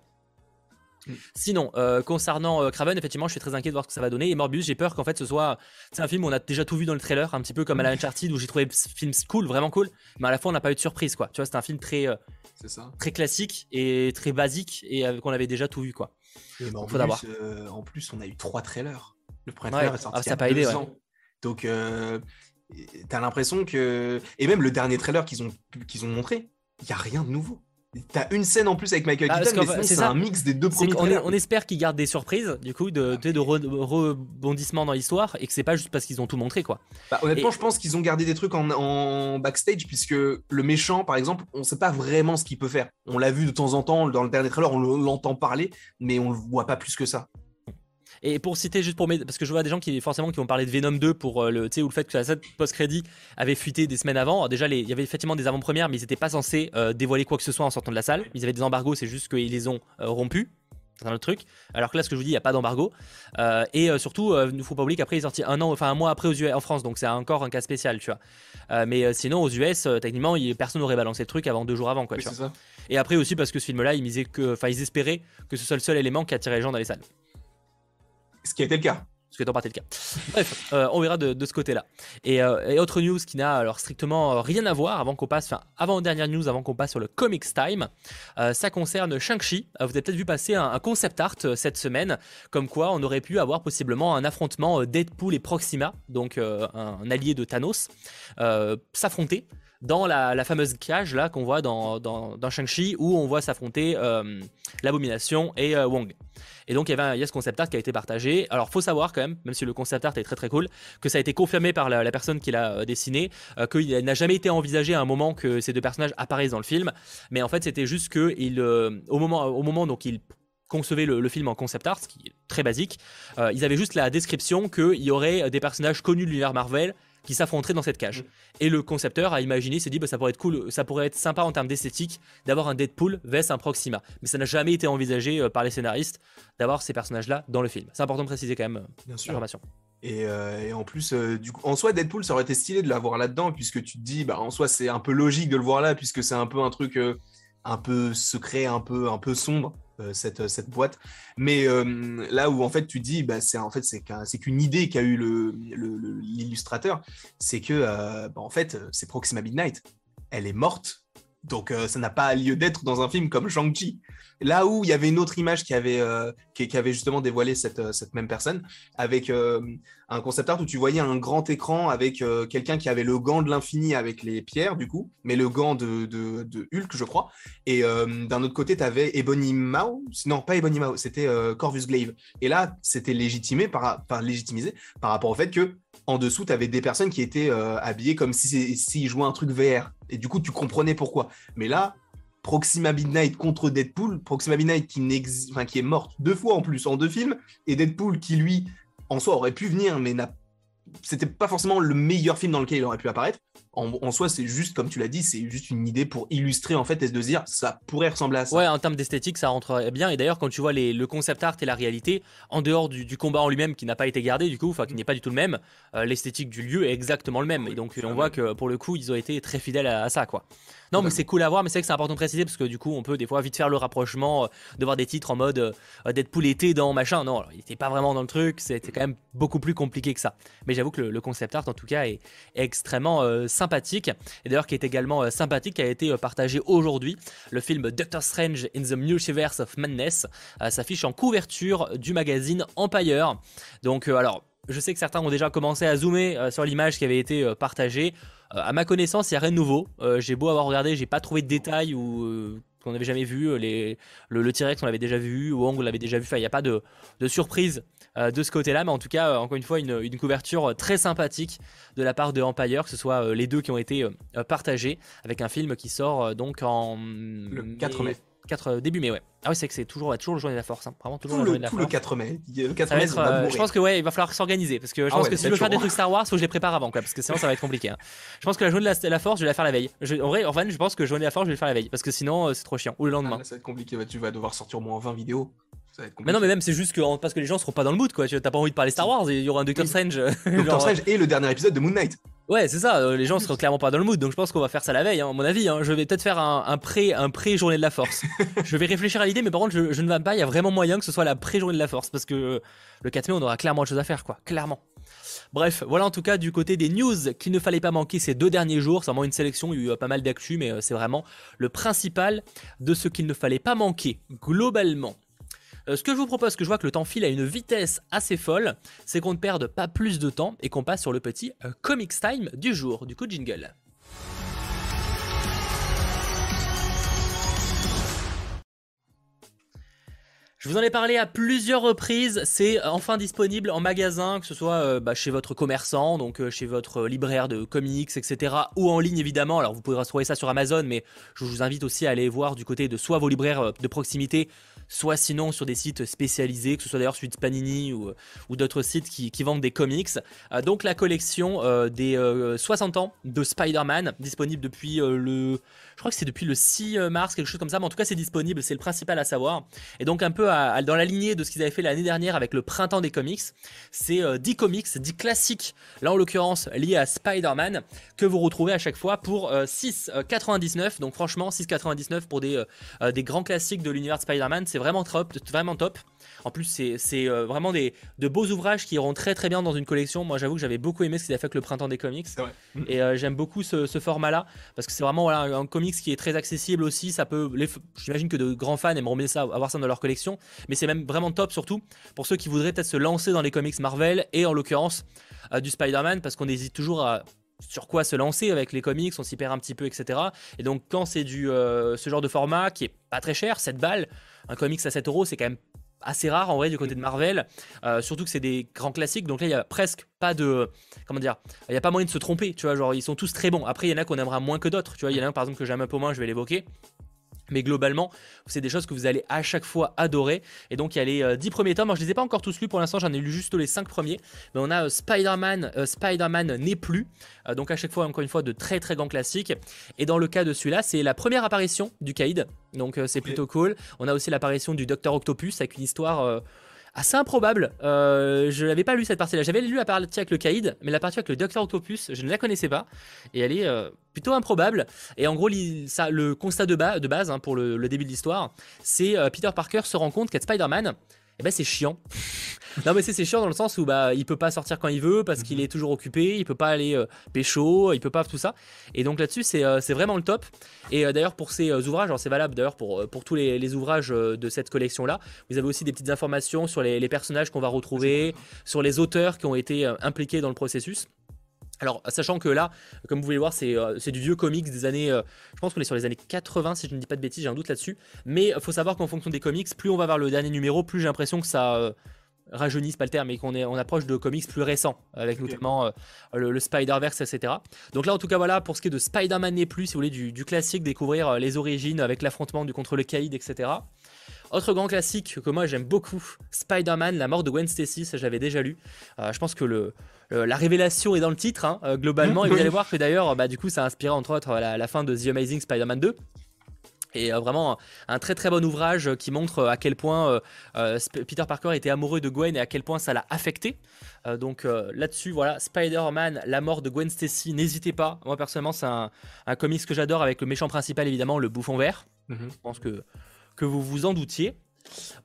A: Mm. Sinon, euh, concernant euh, Craven, effectivement, je suis très inquiet de voir ce que ça va donner. Et Morbius, j'ai peur qu'en fait ce soit. C'est un film où on a déjà tout vu dans le trailer, un petit peu comme à la Uncharted, où j'ai trouvé ce film cool, vraiment cool. Mais à la fois, on n'a pas eu de surprise, quoi. Tu vois, c'est un film très, très classique et très basique et qu'on avait déjà tout vu, quoi.
B: Et en, plus, en plus, on a eu trois trailers. Le premier trailer est sorti.
A: Ah, ça pas aidé,
B: Donc, t'as l'impression que. Et même le dernier trailer qu'ils ont, qu'ils ont montré, il n'y a rien de nouveau. T'as une scène en plus avec Michael ah, Keaton, mais c'est un mix des deux premiers
A: on, on, espère qu'ils gardent des surprises, du coup, de, de, rebondissement dans l'histoire, et que c'est pas juste parce qu'ils ont tout montré, quoi.
B: Bah, honnêtement, je pense qu'ils ont gardé des trucs en, backstage, puisque le méchant, par exemple, on sait pas vraiment ce qu'il peut faire. On l'a vu de temps en temps dans le dernier trailer, on l'entend parler, mais on le voit pas plus que ça.
A: Et pour citer, juste pour parce que je vois des gens qui forcément qui vont parler de Venom 2 pour euh, le, ou le fait que la post-crédit avait fuité des semaines avant. déjà, il y avait effectivement des avant-premières, mais ils n'étaient pas censés euh, dévoiler quoi que ce soit en sortant de la salle. Ils avaient des embargos, c'est juste qu'ils les ont euh, rompus. C'est un autre truc. Alors que là, ce que je vous dis, il n'y a pas d'embargo. et surtout, il ne faut pas oublier qu'après, il est sorti un an, enfin un mois après aux US, en France, donc c'est encore un cas spécial, tu vois. mais sinon, aux US, techniquement, personne n'aurait balancé le truc avant deux jours avant, quoi. tu vois. Et après aussi parce que ce film-là, ils misaient que, enfin, ils espéraient que ce soit le seul élément qui attirait les gens dans les salles.
B: Ce qui a été le cas.
A: Ce qui est en partie le cas. Bref, euh, on verra de, ce côté-là. Euh, et, autre news qui n'a alors strictement rien à voir avant qu'on passe, enfin avant dernière news, avant qu'on passe sur le Comics Time, euh, ça concerne Shang-Chi. vous avez peut-être vu passer un, concept art cette semaine, comme quoi on aurait pu avoir possiblement un affrontement Deadpool et Proxima, donc un, allié de Thanos, s'affronter dans la, fameuse cage là qu'on voit dans, dans, Shang-Chi où on voit s'affronter l'abomination et Wong. Et donc il y, a ce concept art qui a été partagé. Alors faut savoir quand même, même si le concept art est très très cool, que ça a été confirmé par la, personne qui l'a euh, dessiné, euh, qu'il n'a jamais été envisagé à un moment que ces deux personnages apparaissent dans le film. Mais en fait c'était juste que euh, au moment au moment donc il concevait le, film en concept art, ce qui est très basique, ils avaient juste la description qu'il y aurait des personnages connus de l'univers Marvel qui s'affronteraient dans cette cage. Mm. Et le concepteur a imaginé, s'est dit, bah, ça pourrait être cool, ça pourrait être sympa en termes d'esthétique d'avoir un Deadpool vs un Proxima. Mais ça n'a jamais été envisagé euh, par les scénaristes d'avoir ces personnages-là dans le film. C'est important de préciser quand même
B: euh, l'information. Et, euh, et, en plus, du coup, en soi, Deadpool, ça aurait été stylé de l'avoir là-dedans, puisque tu te dis, bah, en soi, c'est un peu logique de le voir là, puisque c'est un peu un truc un peu secret, un peu, un peu sombre. Euh, cette, euh, cette boîte. Mais euh, là où en fait tu dis, bah, c'est en fait c'est qu'une idée qu'a eu l'illustrateur, le, c'est que bah, en fait c'est Proxima Midnight, elle est morte, donc ça n'a pas lieu d'être dans un film comme Shang-Chi. Là où il y avait une autre image qui avait, qui, avait justement dévoilé cette, cette même personne, avec un concept art où tu voyais un grand écran avec euh, quelqu'un qui avait le gant de l'infini avec les pierres, du coup, mais le gant de, de, Hulk, je crois. Et euh, d'un autre côté, tu avais Ebony Mao. Non, pas Ebony Mao, c'était euh, Corvus Glaive. Et là, c'était légitimé par, par, légitimisé par rapport au fait que en dessous, tu avais des personnes qui étaient habillées comme s'ils si, jouaient un truc VR. Et du coup, tu comprenais pourquoi. Mais là, Proxima Midnight contre Deadpool, Proxima Midnight qui, qui est morte deux fois en plus en deux films, et Deadpool qui lui en soi aurait pu venir, mais c'était pas forcément le meilleur film dans lequel il aurait pu apparaître. En, soi, c'est juste, comme tu l'as dit, c'est juste une idée pour illustrer en fait et se dire ça pourrait ressembler à ça.
A: Ouais, en termes d'esthétique, ça rentrerait bien. Et d'ailleurs, quand tu vois le concept art et la réalité, en dehors du, combat en lui-même qui n'a pas été gardé, du coup, enfin qui n'est pas du tout le même, euh, l'esthétique du lieu est exactement le même. et donc, on voit que pour le coup, ils ont été très fidèles à ça, quoi. Non, mais c'est cool à voir, mais c'est que c'est important de préciser parce que du coup, on peut des fois vite faire le rapprochement euh, de voir des titres en mode euh, Deadpool était dans machin. Non, il n'était pas vraiment dans le truc, c'était quand même beaucoup plus compliqué que ça. Mais j'avoue que le, concept art, en tout cas, est, extrêmement euh, sympathique. Et d'ailleurs, qui est également sympathique, qui a été partagé aujourd'hui. Le film Doctor Strange in the Multiverse of Madness s'affiche en couverture du magazine Empire. Donc, alors. Je sais que certains ont déjà commencé à zoomer sur l'image qui avait été partagée. Euh, à ma connaissance, il n'y a rien de nouveau. Euh, j'ai beau avoir regardé, j'ai pas trouvé de détails ou euh, qu'on n'avait jamais vu. Les, le, T-Rex, on l'avait déjà vu. Wong, on l'avait déjà vu. Enfin, il n'y a pas de, surprise de ce côté-là. Mais en tout cas, encore une fois, une, couverture très sympathique de la part de Empire, que ce soit les deux qui ont été partagés, avec un film qui sort donc en.
B: Le 4 mai.
A: 4 euh, début mai, ouais. Ah oui, c'est que c'est toujours, toujours le journée de la force. Hein. Vraiment toujours
B: tout
A: le, journée de la
B: tout
A: force.
B: le 4 mai. Le 4 mai,
A: euh, je pense que ouais, il va falloir s'organiser parce que je ah pense que si je veux faire des trucs Star Wars, faut que je les prépare avant, quoi, parce que sinon ça va être compliqué. Hein. Je pense que la journée de la, force, je vais la faire la veille. en vrai, en fait, je pense que journée de la force, je vais la faire la veille, parce que sinon euh, c'est trop chiant. Ou le lendemain.
B: Ah, ça va être compliqué. tu vas devoir sortir au moins 20 vidéos.
A: Mais non, mais même c'est juste que parce que les gens seront pas dans le mood, quoi. Tu t'as pas envie de parler Star Wars, il y aura un Doctor Strange.
B: Doctor Strange et le dernier épisode de Moon Knight.
A: Ouais, c'est ça. Euh, les gens seront clairement pas dans le mood, donc je pense qu'on va faire ça la veille, hein, à mon avis. Hein. Je vais peut-être faire un, pré, un pré journée de la force. je vais réfléchir à l'idée, mais par contre, je, ne vais pas. Il y a vraiment moyen que ce soit la pré journée de la force, parce que le 4 mai, on aura clairement autre chose à faire, quoi. Clairement. Bref, voilà en tout cas du côté des news qu'il ne fallait pas manquer ces deux derniers jours. C'est vraiment une sélection, il y a eu pas mal d'actu, mais euh, c'est vraiment le principal de ce qu'il ne fallait pas manquer globalement. Euh, ce que je vous propose, que je vois que le temps file à une vitesse assez folle, c'est qu'on ne perde pas plus de temps et qu'on passe sur le petit euh, Comics Time du jour. Du coup, jingle. Je vous en ai parlé à plusieurs reprises, c'est enfin disponible en magasin, que ce soit euh, bah, chez votre commerçant, donc chez votre libraire de comics, etc. ou en ligne évidemment. Alors vous pourrez trouver ça sur Amazon, mais je vous invite aussi à aller voir du côté de soit vos libraires de proximité, soit sinon sur des sites spécialisés, que ce soit d'ailleurs celui de Panini ou, ou d'autres sites qui, vendent des comics. Euh, donc la collection euh, des 60 euh, ans de Spider-Man, disponible depuis le... Je crois que c'est depuis le 6 mars, quelque chose comme ça, mais en tout cas c'est disponible, c'est le principal à savoir. Et donc un peu dans la lignée de ce qu'ils avaient fait l'année dernière avec le printemps des comics, c'est 10 comics, 10 classiques, là en l'occurrence liés à Spider-Man, que vous retrouvez à chaque fois pour 6,99. Donc franchement 6,99 pour des, des grands classiques de l'univers de Spider-Man, c'est vraiment top, vraiment top. En plus, c'est euh, vraiment des, de beaux ouvrages qui iront très très bien dans une collection. Moi, j'avoue que j'avais beaucoup aimé ce qu'ils avaient fait avec le printemps des comics. Et euh, j'aime beaucoup ce, format-là parce que c'est vraiment voilà, un comics qui est très accessible aussi. Ça peut, j'imagine que de grands fans aimeront bien ça, avoir ça dans leur collection. Mais c'est même vraiment top surtout pour ceux qui voudraient peut-être se lancer dans les comics Marvel et en l'occurrence euh, du Spider-Man parce qu'on hésite toujours à sur quoi se lancer avec les comics, on s'y perd un petit peu, etc. Et donc quand c'est du ce genre de format qui est pas très cher, 7 balles, un comics à 7 euros, c'est quand même assez rare en vrai du côté de Marvel, euh, surtout que c'est des grands classiques, donc là il y a presque pas de, comment dire, il n'y a pas moyen de se tromper, tu vois, genre ils sont tous très bons. Après il y en a qu'on aimera moins que d'autres, tu vois, il y en a un par exemple que j'aime un peu moins, je vais l'évoquer. Mais globalement, c'est des choses que vous allez à chaque fois adorer. Et donc, il y a les 10 euh, premiers tomes. Moi, je ne les ai pas encore tous lus pour l'instant, j'en ai lu juste les 5 premiers. Mais on a euh, Spider-Man, euh, Spider-Man n'est plus. donc, à chaque fois, encore une fois, de très très grands classiques. Et dans le cas de celui-là, c'est la première apparition du Kaïd. Donc, c'est plutôt cool. On a aussi l'apparition du Docteur Octopus avec une histoire assez improbable. Euh, je n'avais pas lu cette partie-là. J'avais lu la partie avec le Kaïd, mais la partie avec le Docteur Octopus, je ne la connaissais pas. Et elle est euh, plutôt improbable. Et en gros, le constat de, de base hein, pour le, début de l'histoire, c'est euh, Peter Parker se rend compte qu'être Spider-Man, eh ben c'est chiant. non mais c'est chiant dans le sens où bah il peut pas sortir quand il veut parce qu'il mhm. est toujours occupé, il peut pas aller euh, pécho, il peut pas tout ça. Et donc là-dessus c'est euh, vraiment le top. Et euh, d'ailleurs pour ces ouvrages, c'est valable d'ailleurs pour, pour tous les, ouvrages de cette collection là, vous avez aussi des petites informations sur les personnages qu'on va retrouver, sur les auteurs qui ont été impliqués dans le processus. Alors, sachant que là, comme vous pouvez voir, c'est euh, du vieux comics des années. Euh, je pense qu'on est sur les années 80, si je ne dis pas de bêtises, j'ai un doute là-dessus. Mais il faut savoir qu'en fonction des comics, plus on va vers le dernier numéro, plus j'ai l'impression que ça. Euh, rajeunit, c'est pas le terme, mais qu'on on approche de comics plus récents, avec notamment le, Spider-Verse, etc. Donc là, en tout cas, voilà, pour ce qui est de Spider-Man et plus, si vous voulez, du, classique, découvrir les origines avec l'affrontement du contre le Caïd, etc. Autre grand classique que moi j'aime beaucoup, Spider-Man, la mort de Gwen Stacy, ça j'avais déjà lu. je pense que le, euh, la révélation est dans le titre, hein, euh, globalement. et vous allez voir que d'ailleurs, bah, du coup, ça a inspiré entre autres la, fin de The Amazing Spider-Man 2. Et euh, vraiment un très très bon ouvrage qui montre à quel point Peter Parker était amoureux de Gwen et à quel point ça l'a affecté. donc là-dessus, voilà, Spider-Man, la mort de Gwen Stacy, n'hésitez pas. Moi personnellement, c'est un, comics que j'adore avec le méchant principal évidemment, le bouffon vert. Mhm. Je pense que, que vous vous en doutiez.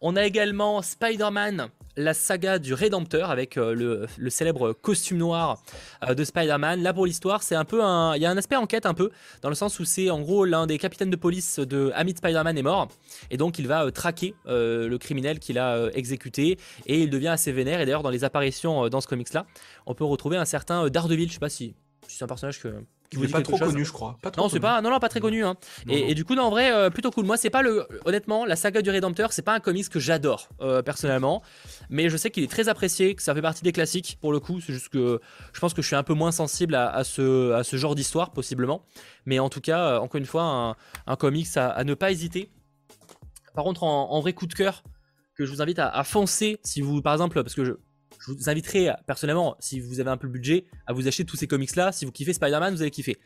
A: On a également Spider-Man, la saga du Rédempteur avec euh, le, célèbre costume noir euh, de Spider-Man. Là pour l'histoire, c'est un peu un, il y a un aspect enquête un peu dans le sens où c'est en gros l'un des capitaines de police de ami Spider-Man est mort et donc il va euh, traquer le criminel qu'il a exécuté et il devient assez vénère et d'ailleurs dans les apparitions dans ce comics là, on peut retrouver un certain Daredevil. Je sais pas si c'est un personnage que
B: qui pas trop connu, je crois.
A: non, c'est pas, non, non, pas très connu. Hein. Et, du coup, non, en vrai, euh, plutôt cool. Moi, c'est pas le, honnêtement, la saga du Rédempteur, c'est pas un comics que j'adore euh, personnellement, mais je sais qu'il est très apprécié, que ça fait partie des classiques pour le coup. C'est juste que je pense que je suis un peu moins sensible à, ce, à ce genre d'histoire possiblement. Mais en tout cas, euh, encore une fois, un, un comics à, ne pas hésiter. Par contre, en, vrai coup de cœur, que je vous invite à, à foncer si vous, par exemple, parce que je, je vous inviterai personnellement, si vous avez un peu le budget, à vous acheter tous ces comics-là. Si vous kiffez Spider-Man, vous allez kiffer.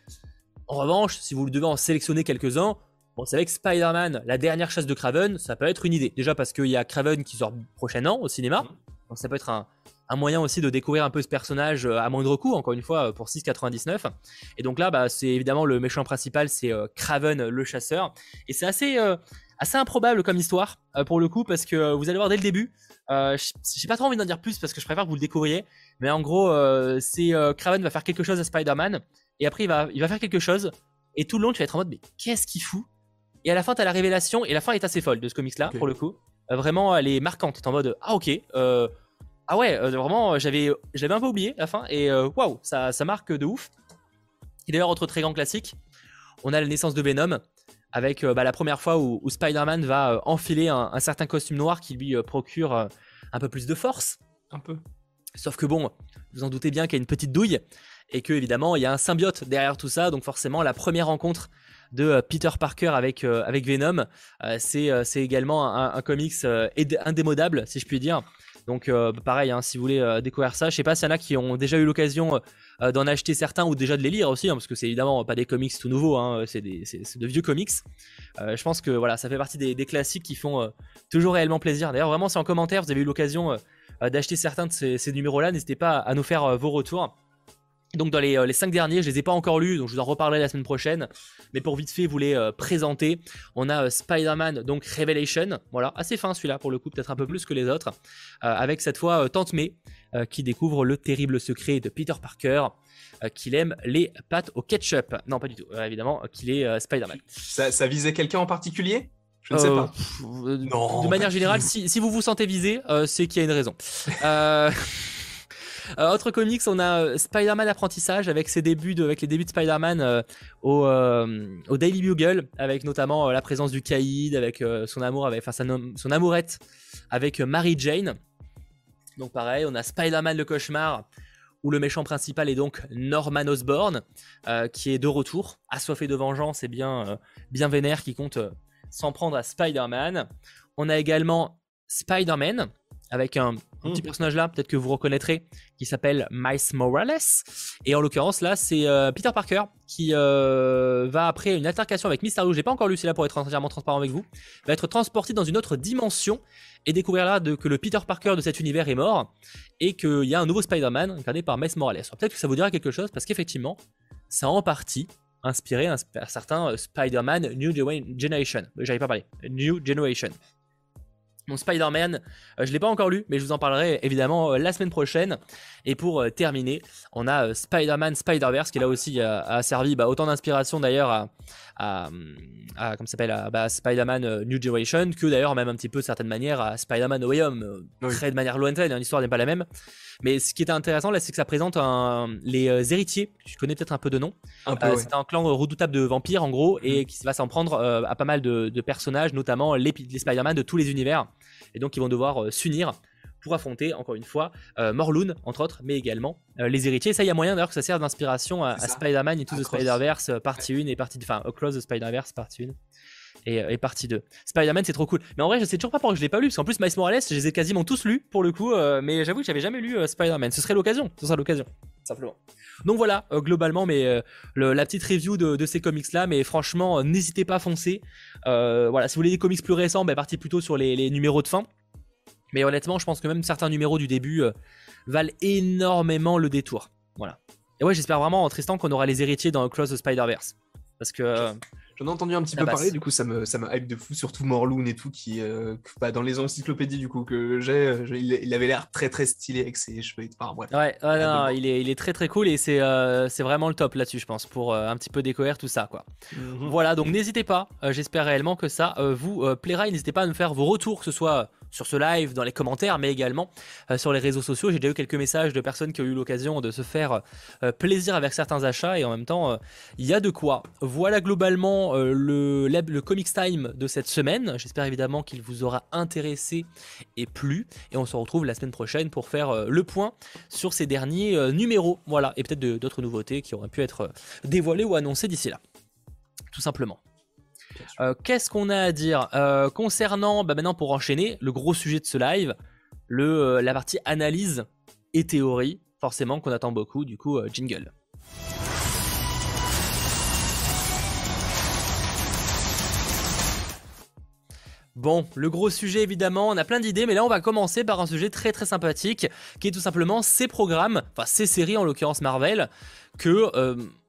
A: En revanche, si vous devez en sélectionner quelques-uns, bon, c'est avec Spider-Man, la dernière chasse de Craven, ça peut être une idée. Déjà parce qu'il y a Craven qui sort prochainement au cinéma. Donc ça peut être un, moyen aussi de découvrir un peu ce personnage à moindre coût, encore une fois, pour 6,99. Et donc là, bah, c'est évidemment le méchant principal, c'est Craven le chasseur. Et c'est assez, assez improbable comme histoire, pour le coup, parce que vous allez voir dès le début, j'ai pas trop envie d'en dire plus parce que je préfère que vous le découvriez. Mais en gros, c'est Craven va faire quelque chose à Spider-Man et après il va, il va faire quelque chose et tout le long tu vas être en mode mais qu'est-ce qu'il fout? Et à la fin t'as la révélation et la fin est assez folle de ce comics là pour le coup. Euh, vraiment elle est marquante. T'es en mode ah ok. Euh, ah ouais, euh, vraiment j'avais j'avais un peu oublié la fin et waouh ça, ça marque de ouf. Et d'ailleurs autre très grand classique, on a la naissance de Venom avec bah, la première fois où, Spider-Man va enfiler un, certain costume noir qui lui procure un peu plus de force.
B: Un peu.
A: Sauf que bon, vous en doutez bien qu'il y a une petite douille et que évidemment il y a un symbiote derrière tout ça. Donc forcément la première rencontre de euh, Peter Parker avec, euh, avec Venom, euh, c'est également un, comics indémodable si je puis dire. Donc pareil, hein, si vous voulez découvrir ça, je sais pas s'il y en a qui ont déjà eu l'occasion d'en acheter certains ou déjà de les lire aussi, hein, parce que c'est évidemment pas des comics tout nouveaux, hein, c'est de vieux comics. je pense que voilà, ça fait partie des, classiques qui font toujours réellement plaisir. D'ailleurs, vraiment, si en commentaire vous avez eu l'occasion d'acheter certains de ces numéros-là, n'hésitez pas à nous faire vos retours. Donc dans les, euh, les 5 derniers, je les ai pas encore lus, donc je vous en reparlerai la semaine prochaine. Mais pour vite fait vous les euh, présenter, on a euh, Spider-Man, donc Revelation, voilà, assez fin celui-là pour le coup, peut-être un peu plus que les autres, avec cette fois Tante May, qui découvre le terrible secret de Peter Parker, qu'il aime les pâtes au ketchup. Non, pas du tout, évidemment, qu'il est Spider-Man.
B: Ça, visait quelqu'un en particulier? Je ne sais pas.
A: non, de manière générale, si, si, vous vous sentez visé, c'est qu'il y a une raison. Euh, autre comics, on a euh, Spider-Man apprentissage avec ses débuts avec les débuts de Spider-Man euh, au, Daily Bugle, avec notamment la présence du Caïd, avec son amour, avec enfin son amourette avec Mary Jane. Donc pareil, on a Spider-Man le cauchemar où le méchant principal est donc Norman Osborn, qui est de retour, assoiffé de vengeance et bien, bien vénère, qui compte s'en prendre à Spider-Man. On a également Spider-Man, avec un, petit hmm. personnage là, peut-être que vous reconnaîtrez, qui s'appelle Miles Morales. Et en l'occurrence, là, c'est euh, Peter Parker qui euh, va, après une altercation avec Mysterio, j'ai pas encore lu celui-là pour être entièrement transparent avec vous, va être transporté dans une autre dimension et découvrir là que le Peter Parker de cet univers est mort et qu'il y a un nouveau Spider-Man incarné par Miles Morales. Peut-être que ça vous dira quelque chose parce qu'effectivement, c'est en partie inspiré un, un certain euh, Spider-Man New Generation. J'avais pas parlé. New Generation. Mon Spider-Man, euh, je ne l'ai pas encore lu, mais je vous en parlerai évidemment euh, la semaine prochaine. Et pour euh, terminer, on a Spider-Man Spider-Verse qui là aussi a, servi bah, autant d'inspiration d'ailleurs à, à, à s'appelle bah, Spider-Man New Generation que d'ailleurs même un petit peu de certaine manière à Spider-Man Way Home, très de manière lointaine, hein, l'histoire n'est pas la même. Mais ce qui est intéressant là, c'est que ça présente les héritiers. Tu connais peut-être un peu de nom. C'est un clan redoutable de vampires en gros et mhm. qui va s'en prendre à pas mal de, personnages, notamment les, Spider-Man de tous les univers. Et donc ils vont devoir s'unir pour affronter encore une fois Morlun entre autres, mais également les héritiers. Ça, il y a moyen d'ailleurs que ça serve d'inspiration à, Spider-Man et tout the Spider-Verse partie 1 et partie, enfin Across the Spider-Verse partie 1 et, partie 2. Spider-Man, c'est trop cool. Mais en vrai, je sais toujours pas pourquoi je l'ai pas lu, parce qu'en plus, Miles Morales, je les ai quasiment tous lus pour le coup, euh, mais j'avoue que j'avais jamais lu euh, Spider-Man. Ce serait l'occasion, ce sera l'occasion, simplement. Donc voilà, euh, globalement, mais la petite review de, ces comics-là, mais franchement, n'hésitez pas à foncer. voilà, si vous voulez des comics plus récents, bah, partez plutôt sur les, numéros de fin. Mais honnêtement, je pense que même certains numéros du début valent énormément le détour. Voilà. Et ouais, j'espère vraiment, Tristan, qu'on aura les héritiers dans Cross the Spider-Verse. Parce que
B: J'en ai entendu un petit peu parler, du coup ça me, ça me hype de fou, surtout Morloon et tout, qui euh, bah, dans les encyclopédies du coup que j'ai, euh, il, avait l'air très très stylé avec ses cheveux. Enfin,
A: ouais, ouais non, il, est, il est très très cool et c'est euh, vraiment le top là-dessus, je pense, pour un petit peu découvrir tout ça. quoi. Mhm. Voilà, donc n'hésitez pas, j'espère réellement que ça vous plaira. N'hésitez pas à nous faire vos retours, que ce soit sur ce live, dans les commentaires, mais également euh, sur les réseaux sociaux. J'ai déjà eu quelques messages de personnes qui ont eu l'occasion de se faire euh, plaisir avec certains achats et en même temps, euh, il y a de quoi. Voilà globalement le, le Comics Time de cette semaine. J'espère évidemment qu'il vous aura intéressé et plu. Et on se retrouve la semaine prochaine pour faire le point sur ces derniers numéros. Voilà, et peut-être d'autres nouveautés qui auraient pu être dévoilées ou annoncées d'ici là. Tout simplement. Euh, qu'est-ce qu'on a à dire euh, concernant, bah, maintenant pour enchaîner, le gros sujet de ce live, le, euh, la partie analyse et théorie, forcément qu'on attend beaucoup, du coup, jingle. Bon, le gros sujet évidemment, on a plein d'idées, mais là on va commencer par un sujet très très sympathique, qui est tout simplement ces programmes, enfin ces séries en l'occurrence Marvel, que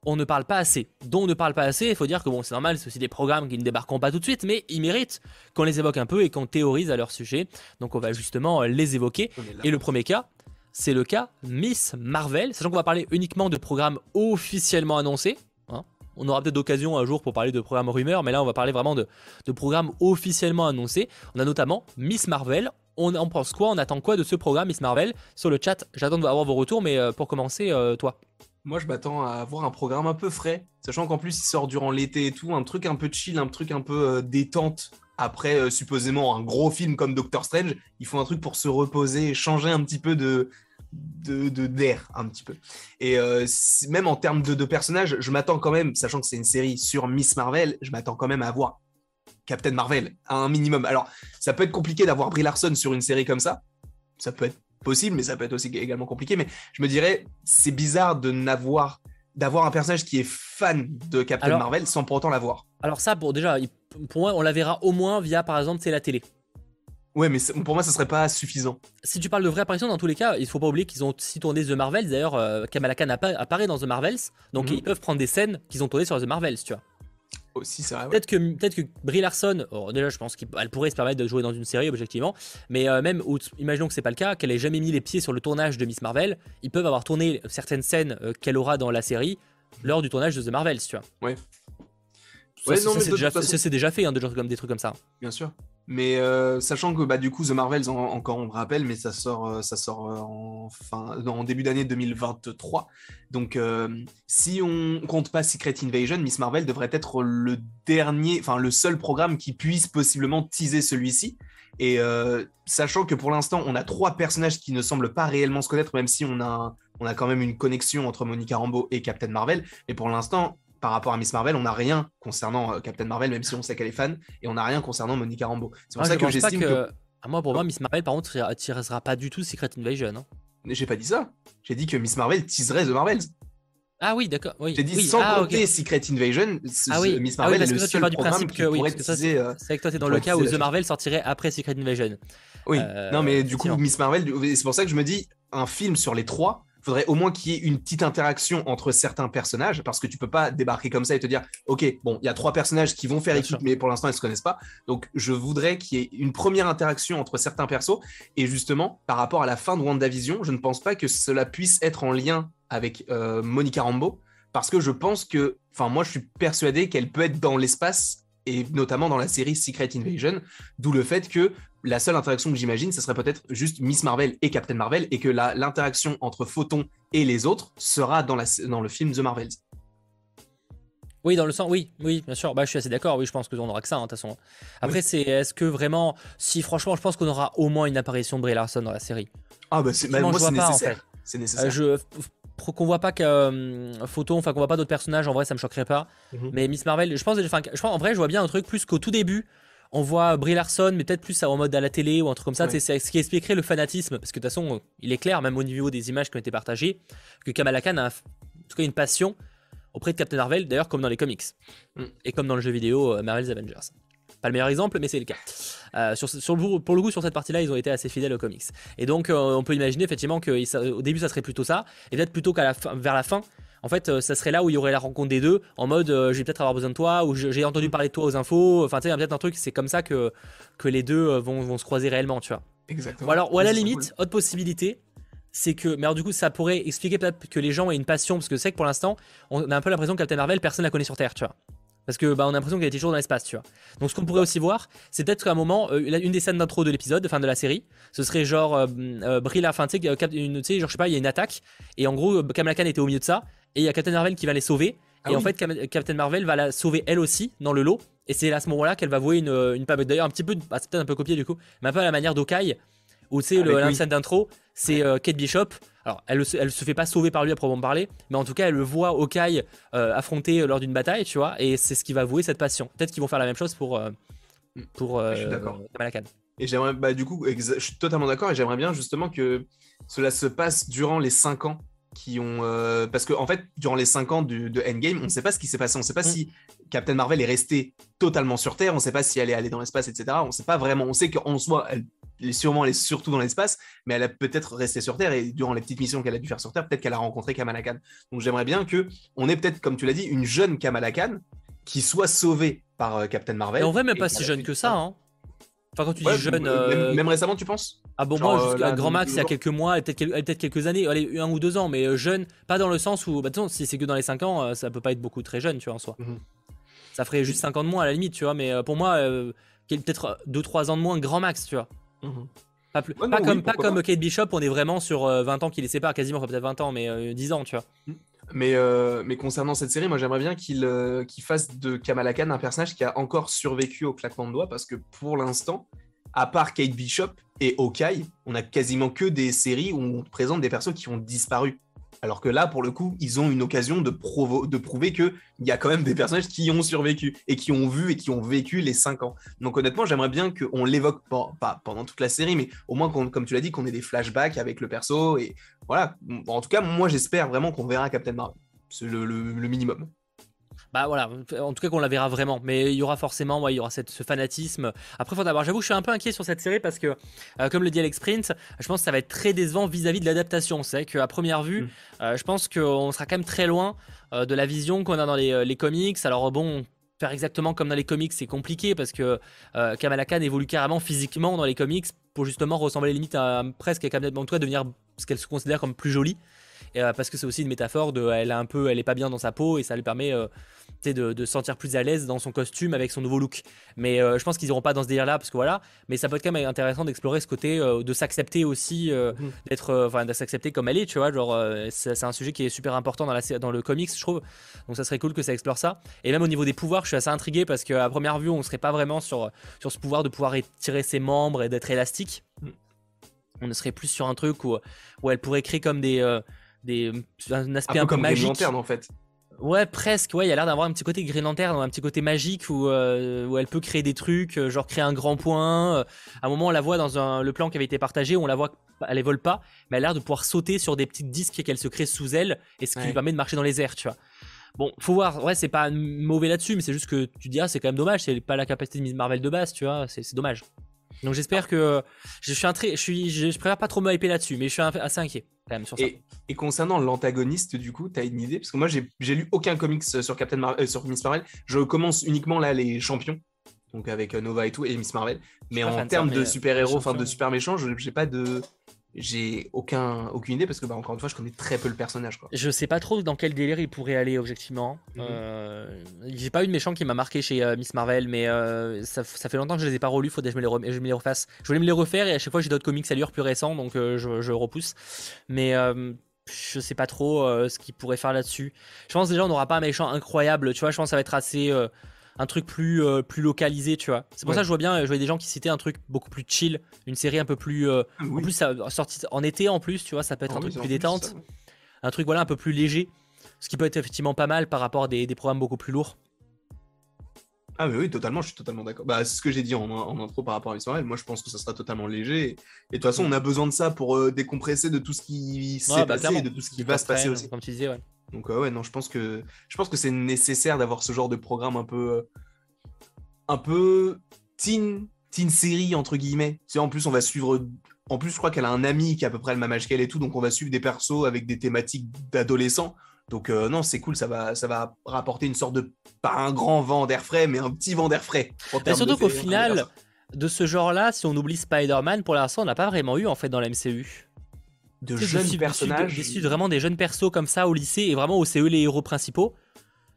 A: on ne parle pas assez, dont on ne parle pas assez. Il faut dire que bon, c'est normal, c'est aussi des programmes qui ne débarqueront pas tout de suite, mais ils méritent qu'on les évoque un peu et qu'on théorise à leur sujet. Donc on va justement les évoquer. Et le premier cas, c'est le cas Miss Marvel, sachant qu'on va parler uniquement de programmes officiellement annoncés. Hein. On aura peut-être d'occasion un jour pour parler de programmes rumeurs, mais là on va parler vraiment de, programmes officiellement annoncés. On a notamment Miss Marvel. On en pense quoi? On attend quoi de ce programme Miss Marvel? Sur le chat, j'attends de avoir vos retours, mais euh, pour commencer, euh, toi
B: moi, je m'attends à avoir un programme un peu frais, sachant qu'en plus, il sort durant l'été et tout, un truc un peu chill, un truc un peu euh, détente. Après, supposément, un gros film comme Doctor Strange, il faut un truc pour se reposer, changer un petit peu de, de d'air un petit peu. Et euh, même en termes de, de personnages, je m'attends quand même, sachant que c'est une série sur Miss Marvel, je m'attends quand même à avoir Captain Marvel à un minimum. Alors, ça peut être compliqué d'avoir Brie Larson sur une série comme ça. Ça peut être possible, mais ça peut être aussi également compliqué. Mais je me dirais, c'est bizarre de n'avoir d'avoir un personnage qui est fan de Captain Marvel sans pour autant l'avoir.
A: Alors ça, pour déjà, pour moi, on la verra au moins via, par exemple, c'est la télé.
B: Ouais, mais pour moi, ça serait pas suffisant.
A: Si tu parles de vraie apparition, dans tous les cas, il faut pas oublier qu'ils ont aussi tourné The Marvels. D'ailleurs, euh, Kamala Khan apparaît dans The Marvels, donc mhm. ils peuvent prendre des scènes qu'ils ont tournées sur The Marvels, tu vois.
B: Aussi, c'est vrai.
A: Peut-être que, peut que Brie Larson, déjà, je pense qu'elle pourrait se permettre de jouer dans une série, objectivement, mais euh, même, imaginons que c'est pas le cas, qu'elle ait jamais mis les pieds sur le tournage de Miss Marvel, ils peuvent avoir tourné certaines scènes euh, qu'elle aura dans la série lors du tournage de The Marvels, tu vois.
B: Ouais.
A: Ça, c'est déjà, déjà, fait, hein, de comme des trucs comme ça.
B: Bien sûr. Mais euh, sachant que bah, du coup The Marvels encore on le rappelle, mais ça sort euh, ça sort euh, en fin en début d'année 2023. Donc si on compte pas Secret Invasion, Miss Marvel devrait être le dernier, enfin le seul programme qui puisse possiblement teaser celui-ci. Et sachant que pour l'instant on a trois personnages qui ne semblent pas réellement se connaître, même si on a on a quand même une connexion entre Monica Rambeau et Captain Marvel. Mais pour l'instant par rapport à Miss Marvel, on n'a rien concernant euh, Captain Marvel, même si on sait qu'elle est fan, et on n'a rien concernant Monica Rambeau. C'est pour ça que j'estime que...
A: À moi, pour moi, Miss Marvel, par contre, tirera pas du tout Secret Invasion. Hein.
B: J'ai pas dit ça. J'ai dit que Miss Marvel teaserait The Marvels.
A: Ah oui, d'accord. Oui.
B: J'ai dit sans ah, compter Secret Invasion,
A: ah, oui. Miss Marvel ah, oui, est le seul du principe que, oui, euh, C'est avec toi, c'est dans le cas où The Marvel sortirait après Secret Invasion.
B: Oui, euh, non, mais du coup, Miss Marvel, c'est pour ça que je me dis, un film sur les trois, faudrait au moins qu'il y ait une petite interaction entre certains personnages, parce que tu peux pas débarquer comme ça et te dire, ok, bon, il y a trois personnages qui vont faire équipe, mais pour l'instant ils se connaissent pas. Donc je voudrais qu'il y ait une première interaction entre certains persos. Et justement, par rapport à la fin de WandaVision, je ne pense pas que cela puisse être en lien avec euh, Monica Rambeau, parce que je pense que, enfin moi je suis persuadé qu'elle peut être dans l'espace et notamment dans la série Secret Invasion, d'où le fait que la seule interaction que j'imagine, ce serait peut-être juste Miss Marvel et Captain Marvel, et que l'interaction entre Photon et les autres sera dans, la, dans le film The Marvels.
A: Oui, dans le sens, oui, oui, bien sûr. Bah, je suis assez d'accord. Oui, je pense qu'on aura que ça, hein, de toute façon. Après, c'est est-ce que vraiment, si franchement, je pense qu'on aura au moins une apparition de Brie Larson dans la série?
B: Ah bah c'est, moi, c'est nécessaire. C'est nécessaire.
A: Euh, je qu'on voit pas que euh, Photon, enfin qu'on voit pas d'autres personnages. En vrai, ça me choquerait pas. Mhm. Mais Miss Marvel, je pense, enfin, je pense, en vrai, je vois bien un truc plus qu'au tout début on voit Brie Larson, mais peut-être plus en mode à la télé ou un truc comme ça. C'est ce qui expliquerait le fanatisme. Parce que de toute façon, il est clair, même au niveau des images qui ont été partagées, que Kamala Khan a en tout cas une passion auprès de Captain Marvel, d'ailleurs, comme dans les comics. Mm. Et comme dans le jeu vidéo euh, Marvel's Avengers. Pas le meilleur exemple, mais c'est le cas. Euh, sur, pour le coup, sur cette partie-là, ils ont été assez fidèles aux comics. Et donc, euh, on peut imaginer effectivement qu'au début, ça serait plutôt ça. Et peut-être plutôt qu'à la fin, vers la fin, en fait, euh, ça serait là où il y aurait la rencontre des deux, en mode euh, j'ai peut-être avoir besoin de toi, ou j'ai entendu parler de toi aux infos. Enfin, tu sais, peut-être un truc, c'est comme ça que, que les deux vont, vont se croiser réellement, tu vois.
B: Exactement.
A: Ou alors, ou à la limite, autre possibilité, c'est que, mais alors du coup, ça pourrait expliquer peut-être que les gens aient une passion, parce que c'est que pour l'instant, on a un peu l'impression que Captain Marvel, personne la connaît sur Terre, tu vois. Parce que bah, on a l'impression qu'elle était toujours dans l'espace, tu vois. Donc ce qu'on pourrait aussi voir, c'est peut-être qu'à un moment, une des scènes d'intro de l'épisode, enfin de la série, ce serait genre euh, Brie enfin tu sais, genre je sais pas, il y a une attaque, et en gros, Kamala Khan était au milieu de ça, et il y a Captain Marvel qui va les sauver. Ah et en fait, Captain Marvel va la sauver elle aussi dans le lot. Et c'est à ce moment-là qu'elle va vouer une, une D'ailleurs, un petit peu, bah, c'est peut-être un peu copié du coup, mais un peu à la manière d'Okai, où tu sais, la scène d'intro, c'est euh, Kate Bishop. Alors, elle, elle se fait pas sauver par lui à proprement parler, mais en tout cas, elle le voit Okai euh, affronter euh, lors d'une bataille, tu vois, et c'est ce qui va vouer cette passion. Peut-être qu'ils vont faire la même chose pour, pour Kamala Khan.
B: Et j'aimerais, bah, du coup, je suis totalement d'accord, et j'aimerais bien justement que cela se passe durant les 5 ans qui ont. Euh, parce qu'en en fait, durant les 5 ans de Endgame, on ne sait pas ce qui s'est passé. On ne sait pas mm. si Captain Marvel est resté totalement sur Terre. On ne sait pas si elle est allée dans l'espace, etc. On ne sait pas vraiment. On sait qu'en soi, elle, sûrement, elle est surtout dans l'espace, mais elle a peut-être resté sur Terre. Et durant les petites missions qu'elle a dû faire sur Terre, peut-être qu'elle a rencontré Kamala Khan. Donc j'aimerais bien que on ait peut-être, comme tu l'as dit, une jeune Kamala Khan qui soit sauvée par euh, Captain Marvel.
A: Et en vrai, même pas si jeune que ça. Hein. Enfin, quand tu dis jeune.
B: Euh, même, récemment, tu penses?
A: Ah bon, moi, jusqu'à grand max, il y a quelques mois, peut-être quelques, années, allez, un ou deux ans, mais euh, jeune, pas dans le sens où, bah, si c'est que dans les 5 ans, euh, ça peut pas être beaucoup très jeune, tu vois, en soi. Mhm. Ça ferait juste 5 ans de moins à la limite, tu vois, mais pour moi, peut-être 2-3 ans de moins, grand max, tu vois. Mhm. Pas, plus, pas, comme, pas comme Kate Bishop, on est vraiment sur 20 ans qui les sépare, quasiment, peut-être 20 ans, mais 10 ans, tu vois. Mhm.
B: Mais, mais concernant cette série, moi j'aimerais bien qu'il fasse de Kamala Khan un personnage qui a encore survécu au claquement de doigts parce que pour l'instant, à part Kate Bishop et Hawkeye, on a quasiment que des séries où on présente des persos qui ont disparu. Alors que là, pour le coup, ils ont une occasion de, prouver qu'il y a quand même des personnages qui ont survécu et qui ont vu et qui ont vécu les 5 ans. Donc honnêtement, j'aimerais bien qu'on l'évoque, pas pendant toute la série, mais au moins, comme tu l'as dit, qu'on ait des flashbacks avec le perso. Et voilà, en tout cas, moi j'espère vraiment qu'on verra Captain Marvel. C'est le minimum
A: bah voilà, en tout cas qu'on la verra vraiment. Mais il y aura forcément, il y aura cette, ce fanatisme. Après, faut d'abord, j'avoue, je suis un peu inquiet sur cette série parce que, euh, comme le dit Alex Prince, je pense que ça va être très décevant vis-à-vis de l'adaptation. C'est vrai qu'à première vue, mm. euh, je pense qu'on sera quand même très loin euh, de la vision qu'on a dans les, comics. Alors bon, faire exactement comme dans les comics, c'est compliqué parce que Kamala Khan évolue carrément physiquement dans les comics pour justement ressembler limite à presque à Kamala Khan, devenir ce qu'elle se considère comme plus jolie. Euh, parce que c'est aussi une métaphore de elle a un peu elle est pas bien dans sa peau et ça lui permet euh, de, de sentir plus à l'aise dans son costume avec son nouveau look. Mais euh, je pense qu'ils iront pas dans ce délire là parce que voilà. Mais ça peut être quand même intéressant d'explorer ce côté de s'accepter aussi mhm. d'être enfin de s'accepter comme elle est tu vois genre c'est un sujet qui est super important dans la dans le comics je trouve. Donc ça serait cool que ça explore ça. Et même au niveau des pouvoirs je suis assez intrigué parce qu'à première vue on serait pas vraiment sur sur ce pouvoir de pouvoir étirer ses membres et d'être élastique. Mm. on serait plus sur un truc où, où elle pourrait créer comme des des, un aspect un, peu, magique.
B: Lanterne, en fait.
A: Ouais, presque. Ouais, il y a l'air d'avoir un petit côté Green Lantern, un petit côté magique où, euh, où elle peut créer des trucs, euh, genre créer un grand point. Euh, à un moment, on la voit dans un, le plan qui avait été partagé, on la voit, elle vole pas, mais elle a l'air de pouvoir sauter sur des petits disques qu'elle se crée sous elle, et ce qui lui permet de marcher dans les airs, tu vois. Bon, faut voir. Ouais, c'est pas mauvais là-dessus, mais c'est juste que tu dis, ah, c'est quand même dommage. C'est pas la capacité de Miss Marvel de base, tu vois. C'est dommage. Donc j'espère que je suis un très, je suis, je, préfère pas trop me hyper là-dessus, mais je suis assez inquiet quand même sur ça.
B: Et, concernant l'antagoniste, du coup, tu as une idée? Parce que moi, j'ai lu aucun comics sur Captain Marvel, euh, sur Miss Marvel. Je commence uniquement là les champions, donc avec euh, Nova et tout et Miss Marvel. Mais en termes de super héros, enfin de super méchants, j'ai pas de j'ai aucun, aucune idée parce que, bah, encore une fois, je connais très peu le personnage. Quoi.
A: Je sais pas trop dans quel délire il pourrait aller, objectivement. Mhm. Euh, j'ai pas eu de méchant qui m'a marqué chez euh, Miss Marvel, mais euh, ça, ça, fait longtemps que je les ai pas relus, faudrait que je me les, je me les refasse. Je voulais me les refaire et à chaque fois j'ai d'autres comics à lire plus récents, donc je, je, repousse. Mais je sais pas trop ce qu'il pourrait faire là-dessus. Je pense déjà on n'aura pas un méchant incroyable, tu vois, je pense que ça va être assez un truc plus, euh, plus localisé, tu vois. C'est pour ça que je vois bien, je voyais des gens qui citaient un truc beaucoup plus chill, une série un peu plus. Euh, ah en plus, ça, sorti en été en plus, tu vois, ça peut être ah un truc plus détente. Un truc, voilà, un peu plus léger. Ce qui peut être effectivement pas mal par rapport à des, des programmes beaucoup plus lourds.
B: Ah mais oui, totalement, je suis totalement d'accord. Bah, c'est ce que j'ai dit en, en, intro par rapport à Miss Moi, je pense que ça sera totalement léger. Et, de toute façon, on a besoin de ça pour euh, décompresser de tout ce qui s'est bah, passé et de tout ce qui va se passer aussi.
A: Comme tu disais, ouais.
B: Donc ouais, non, je pense que je pense que c'est nécessaire d'avoir ce genre de programme un peu euh, un peu teen teen série entre guillemets. Tu en plus on va suivre en plus je crois qu'elle a un ami qui a à peu près le même âge qu'elle et tout, donc on va suivre des persos avec des thématiques d'adolescents. Donc euh, non, c'est cool, ça va, ça va rapporter une sorte de pas un grand vent d'air frais, mais un petit vent d'air frais.
A: Mais surtout qu'au final, de ce genre-là, si on oublie Spider-Man, pour l'instant, on n'a pas vraiment eu en fait dans la MCU
B: de jeunes personnages.
A: Des, vraiment des jeunes persos comme ça au lycée et vraiment où c'est eux les héros principaux.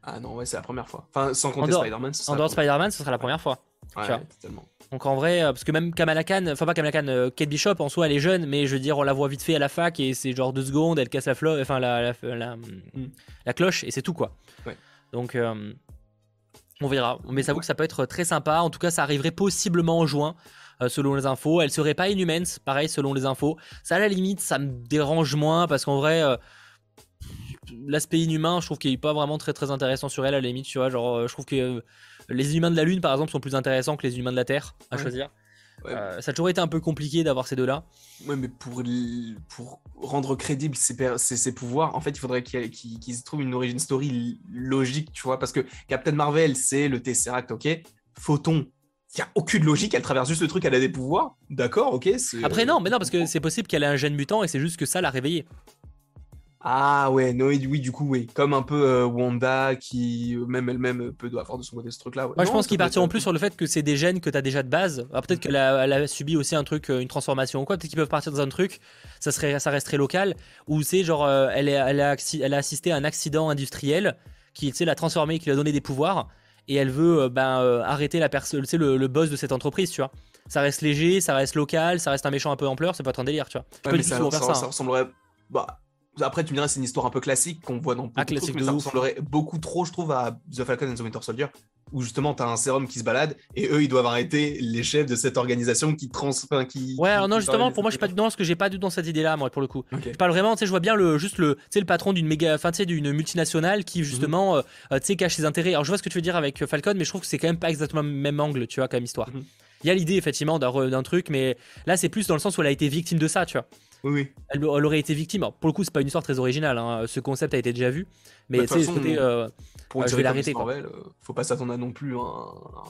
B: Ah non, ouais, c'est la première fois. Enfin, sans compter Spider-Man.
A: En dehors de Spider-Man, ce sera la première fois.
B: Ouais, totalement.
A: Donc en vrai, euh, parce que même Kamala Khan, enfin pas Kamala Khan, euh, Kate Bishop en soi elle est jeune, mais je veux dire on la voit vite fait à la fac et c'est genre deux secondes, elle casse la flotte, enfin la, la, mm. la, cloche et c'est tout quoi. Ouais. Donc euh, on verra. Mais ça vaut que ça peut être très sympa. En tout cas, ça arriverait possiblement en juin. Euh, selon les infos. Elle serait pas Inhumans, pareil, selon les infos. Ça, à la limite, ça me dérange moins parce qu'en vrai, euh, l'aspect inhumain, je trouve qu'il est pas vraiment très très intéressant sur elle, à la limite, tu vois. Genre, euh, je trouve que les humains de la Lune, par exemple, sont plus intéressants que les humains de la Terre, à choisir. ça a toujours été un peu compliqué d'avoir ces deux-là.
B: Ouais, mais pour, pour rendre crédible ses, pouvoirs, en fait, il faudrait qu'ils se trouvent une origin story logique, tu vois, parce que Captain Marvel, c'est le Tesseract, ok? Photon, il n'y a aucune logique, elle traverse juste le truc, elle a des pouvoirs, d'accord, ok
A: Après, non, mais non, parce que c'est possible qu'elle ait un gène mutant et c'est juste que ça l'a réveillée.
B: Ah ouais, no, oui, du coup, oui. Comme un peu euh, Wanda qui, euh, même elle-même, peut avoir de son côté ce truc-là.
A: Moi, je pense qu'ils partiront plus sur le fait que c'est des gènes que tu as déjà de base. peut-être qu'elle a, a, subi aussi un truc, euh, une transformation ou quoi. Peut-être qu'ils peuvent partir dans un truc, ça, serait, ça resterait local. Ou c'est genre, elle, est, elle, a, elle a assisté à un accident industriel qui l'a transformé, qui lui a donné des pouvoirs. Et elle veut ben, arrêter la personne, le, le boss de cette entreprise, tu vois ça reste léger, ça reste local, ça reste un méchant un peu ampleur, c'est pas être un délire, tu vois.
B: ça, ça, ça, ressemblerait. Bah, après, tu me dirais, c'est une histoire un peu classique qu'on voit dans beaucoup
A: ah, de trucs, mais
B: ça ressemblerait beaucoup trop, je trouve, à The Falcon and the Winter Soldier, où justement, tu as un sérum qui se balade et eux, ils doivent arrêter les chefs de cette organisation qui trans. qui,
A: ouais, non, justement, pour moi, je suis pas non, ce que j'ai pas du tout dans cette idée-là, moi, pour le coup. Je parle vraiment, tu sais, je vois bien le, juste le, le patron d'une méga, enfin, tu sais, d'une multinationale qui, mhm. justement, euh, euh, tu sais, cache ses intérêts. Alors, je vois ce que tu veux dire avec euh, Falcon, mais je trouve que c'est quand même pas exactement le même angle, tu vois, comme histoire. Mhm. Il y a l'idée, effectivement, d'un truc, mais là, c'est plus dans le sens où elle a été victime de ça, tu vois.
B: Oui,
A: Elle, aurait été victime. pour le coup, c'est pas une histoire très originale. Hein. Ce concept a été déjà vu. Mais bah, tu sais, côté. Euh,
B: pour euh, je vais l'arrêter. Euh, faut pas s'attendre à non plus un,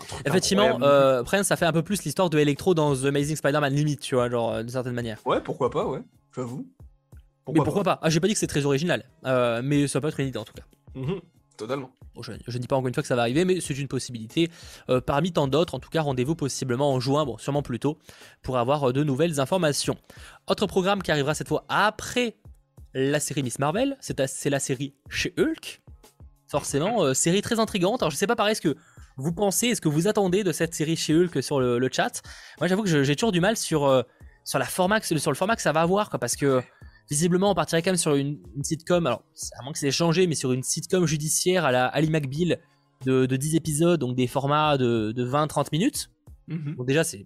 B: truc
A: Effectivement, euh, après, ça fait un peu plus l'histoire de Electro dans The Amazing Spider-Man Limite, tu vois, genre, d'une certaine manière.
B: Ouais, pourquoi pas, ouais, j'avoue.
A: mais pourquoi pas, Ah, j'ai pas dit que c'est très original. mais ça peut être une idée en tout cas.
B: Mhm. Totalement.
A: je, ne dis pas encore une fois que ça va arriver, mais c'est une possibilité. Euh, parmi tant d'autres, en tout cas, rendez-vous possiblement en juin, bon, sûrement plus tôt, pour avoir euh, de nouvelles informations. Autre programme qui arrivera cette fois après la série Miss Marvel, c'est la série chez Hulk. Forcément, euh, série très intrigante. Alors, je sais pas pareil ce que vous pensez, est-ce que vous attendez de cette série chez Hulk sur le, chat? Moi, j'avoue que j'ai toujours du mal sur, sur, le format que ça va avoir, parce que visiblement, on partirait quand même sur une, sitcom, alors, à moins que c'est changé, mais sur une sitcom judiciaire à la Ali McBeal de, 10 épisodes, donc des formats de, 20-30 minutes. Mhm. Donc, déjà, c'est.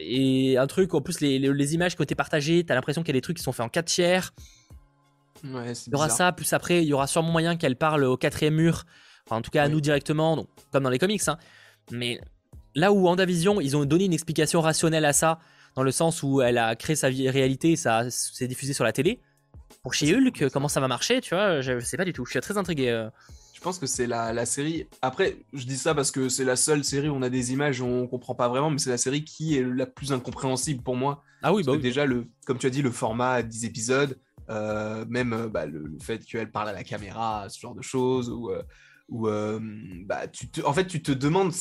A: Et un truc, en plus, les, images qui ont été partagées, t'as l'impression qu'il y a des trucs qui sont faits en 4 tiers.
B: Ouais,
A: il y aura ça, plus après, il y aura sûrement moyen qu'elle parle au quatrième mur, enfin, en tout cas à nous directement, donc, comme dans les comics. Hein. Mais là où WandaVision, ils ont donné une explication rationnelle à ça, dans le sens où elle a créé sa vie réalité, ça s'est diffusé sur la télé. Pour chez Hulk, comment ça va marcher, tu vois, je sais pas du tout. Je suis très intrigué. Euh.
B: Je pense que c'est la, série. Après, je dis ça parce que c'est la seule série où on a des images où on comprend pas vraiment, mais c'est la série qui est la plus incompréhensible pour moi.
A: Ah oui, bah
B: déjà le, comme tu as dit, le format 10 épisodes, euh, même euh, bah, le, fait qu'elle parle à la caméra, ce genre de choses, ou, ou bah, tu te, en fait, tu te demandes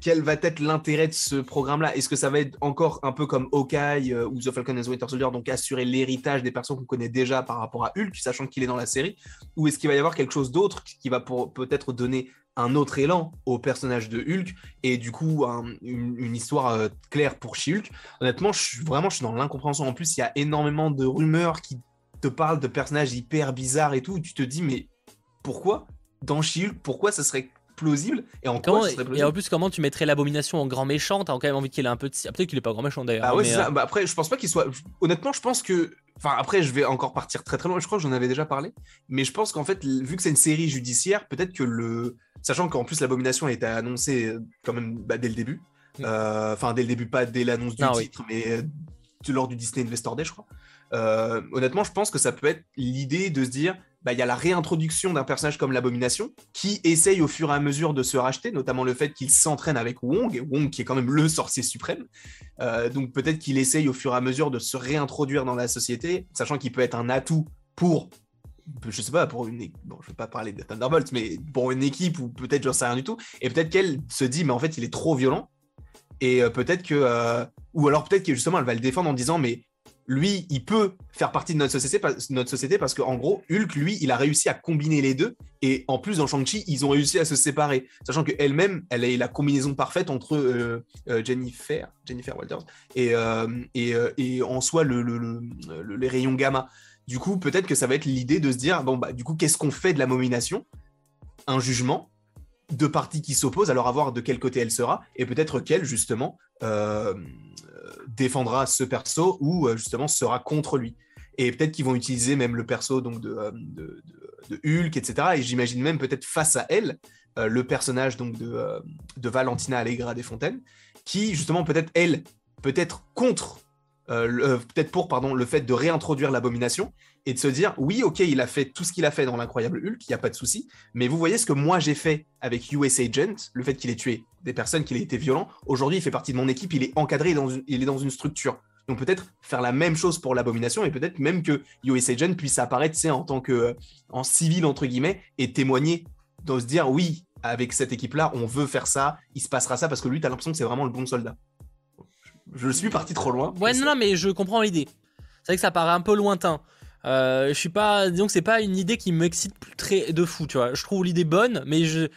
B: quel va être l'intérêt de ce programme-là? Est-ce que ça va être encore un peu comme Hawkeye euh, ou The Falcon and the Winter Soldier, donc assurer l'héritage des personnes qu'on connaît déjà par rapport à Hulk, sachant qu'il est dans la série? Ou est-ce qu'il va y avoir quelque chose d'autre qui va peut-être donner un autre élan au personnage de Hulk et du coup une, histoire euh, claire pour She-Hulk? Honnêtement, je suis vraiment je suis dans l'incompréhension. En plus, il y a énormément de rumeurs qui te parlent de personnages hyper bizarres et tout. tu te dis, mais pourquoi dans She-Hulk, pourquoi ça serait plausible et en
A: et en plus comment tu mettrais l'abomination en grand méchant? T'as quand même envie qu'il ait un peu de peut-être qu'il est pas grand méchant d'ailleurs
B: ah ouais, euh, bah, après je pense pas qu'il soit honnêtement je pense que enfin après je vais encore partir très très loin. Je crois que j'en avais déjà parlé mais je pense qu'en fait vu que c'est une série judiciaire peut-être que le sachant qu'en plus l'abomination a été annoncée euh, quand même bah, dès le début mm. euh, enfin dès le début pas dès l'annonce du titre mais lors du Disney Investor Day je crois honnêtement je pense que ça peut être l'idée de se dire bah, il y a la réintroduction d'un personnage comme l'Abomination qui essaye au fur et à mesure de se racheter, notamment le fait qu'il s'entraîne avec Wong, Wong qui est quand même le sorcier suprême. Euh, donc peut-être qu'il essaye au fur et à mesure de se réintroduire dans la société, sachant qu'il peut être un atout pour, je sais pas, pour une, bon, je vais pas parler de Thunderbolt, mais pour une équipe ou peut-être j'en sais rien du tout. Et peut-être qu'elle se dit, mais en fait il est trop violent. Et euh, peut-être que, euh, ou alors peut-être que justement elle va le défendre en disant, mais lui, il peut faire partie de notre société, notre société parce qu'en gros, Hulk, lui, il a réussi à combiner les deux. Et en plus, dans Shang-Chi, ils ont réussi à se séparer. Sachant qu'elle-même, elle est la combinaison parfaite entre euh, euh, Jennifer, Jennifer Walters et, euh, en soi le, les rayons gamma. Du coup, peut-être que ça va être l'idée de se dire bon, bah, du coup, qu'est-ce qu'on fait de la momination Un jugement deux parties qui s'opposent, alors à voir de quel côté elle sera, et peut-être qu'elle, justement, défendra ce perso ou euh, justement sera contre lui. Et peut-être qu'ils vont utiliser même le perso donc de, euh, Hulk, etc. Et j'imagine même peut-être face à elle euh, le personnage donc de, de Valentina Allegra des Fontaines, qui justement peut-être elle peut-être contre, peut-être pour pardon, le fait de réintroduire l'abomination et de se dire oui, ok, il a fait tout ce qu'il a fait dans l'incroyable Hulk, il n'y a pas de souci, mais vous voyez ce que moi j'ai fait avec US Agent, le fait qu'il ait tué des personnes, qu'il ait été violent. Aujourd'hui, il fait partie de mon équipe, il est encadré, dans il est dans une structure. Donc peut-être faire la même chose pour l'abomination et peut-être même que US Agent puisse apparaître en tant que euh, en civil entre guillemets et témoigner, de se dire oui, avec cette équipe-là, on veut faire ça, il se passera ça parce que lui, tu as l'impression que c'est vraiment le bon soldat. Je suis parti trop loin.
A: Ouais, non, non, mais je comprends l'idée. C'est vrai que ça paraît un peu lointain. Euh, je suis pas, disons que c'est pas une idée qui m'excite très de fou, tu vois. Je trouve l'idée bonne, mais je,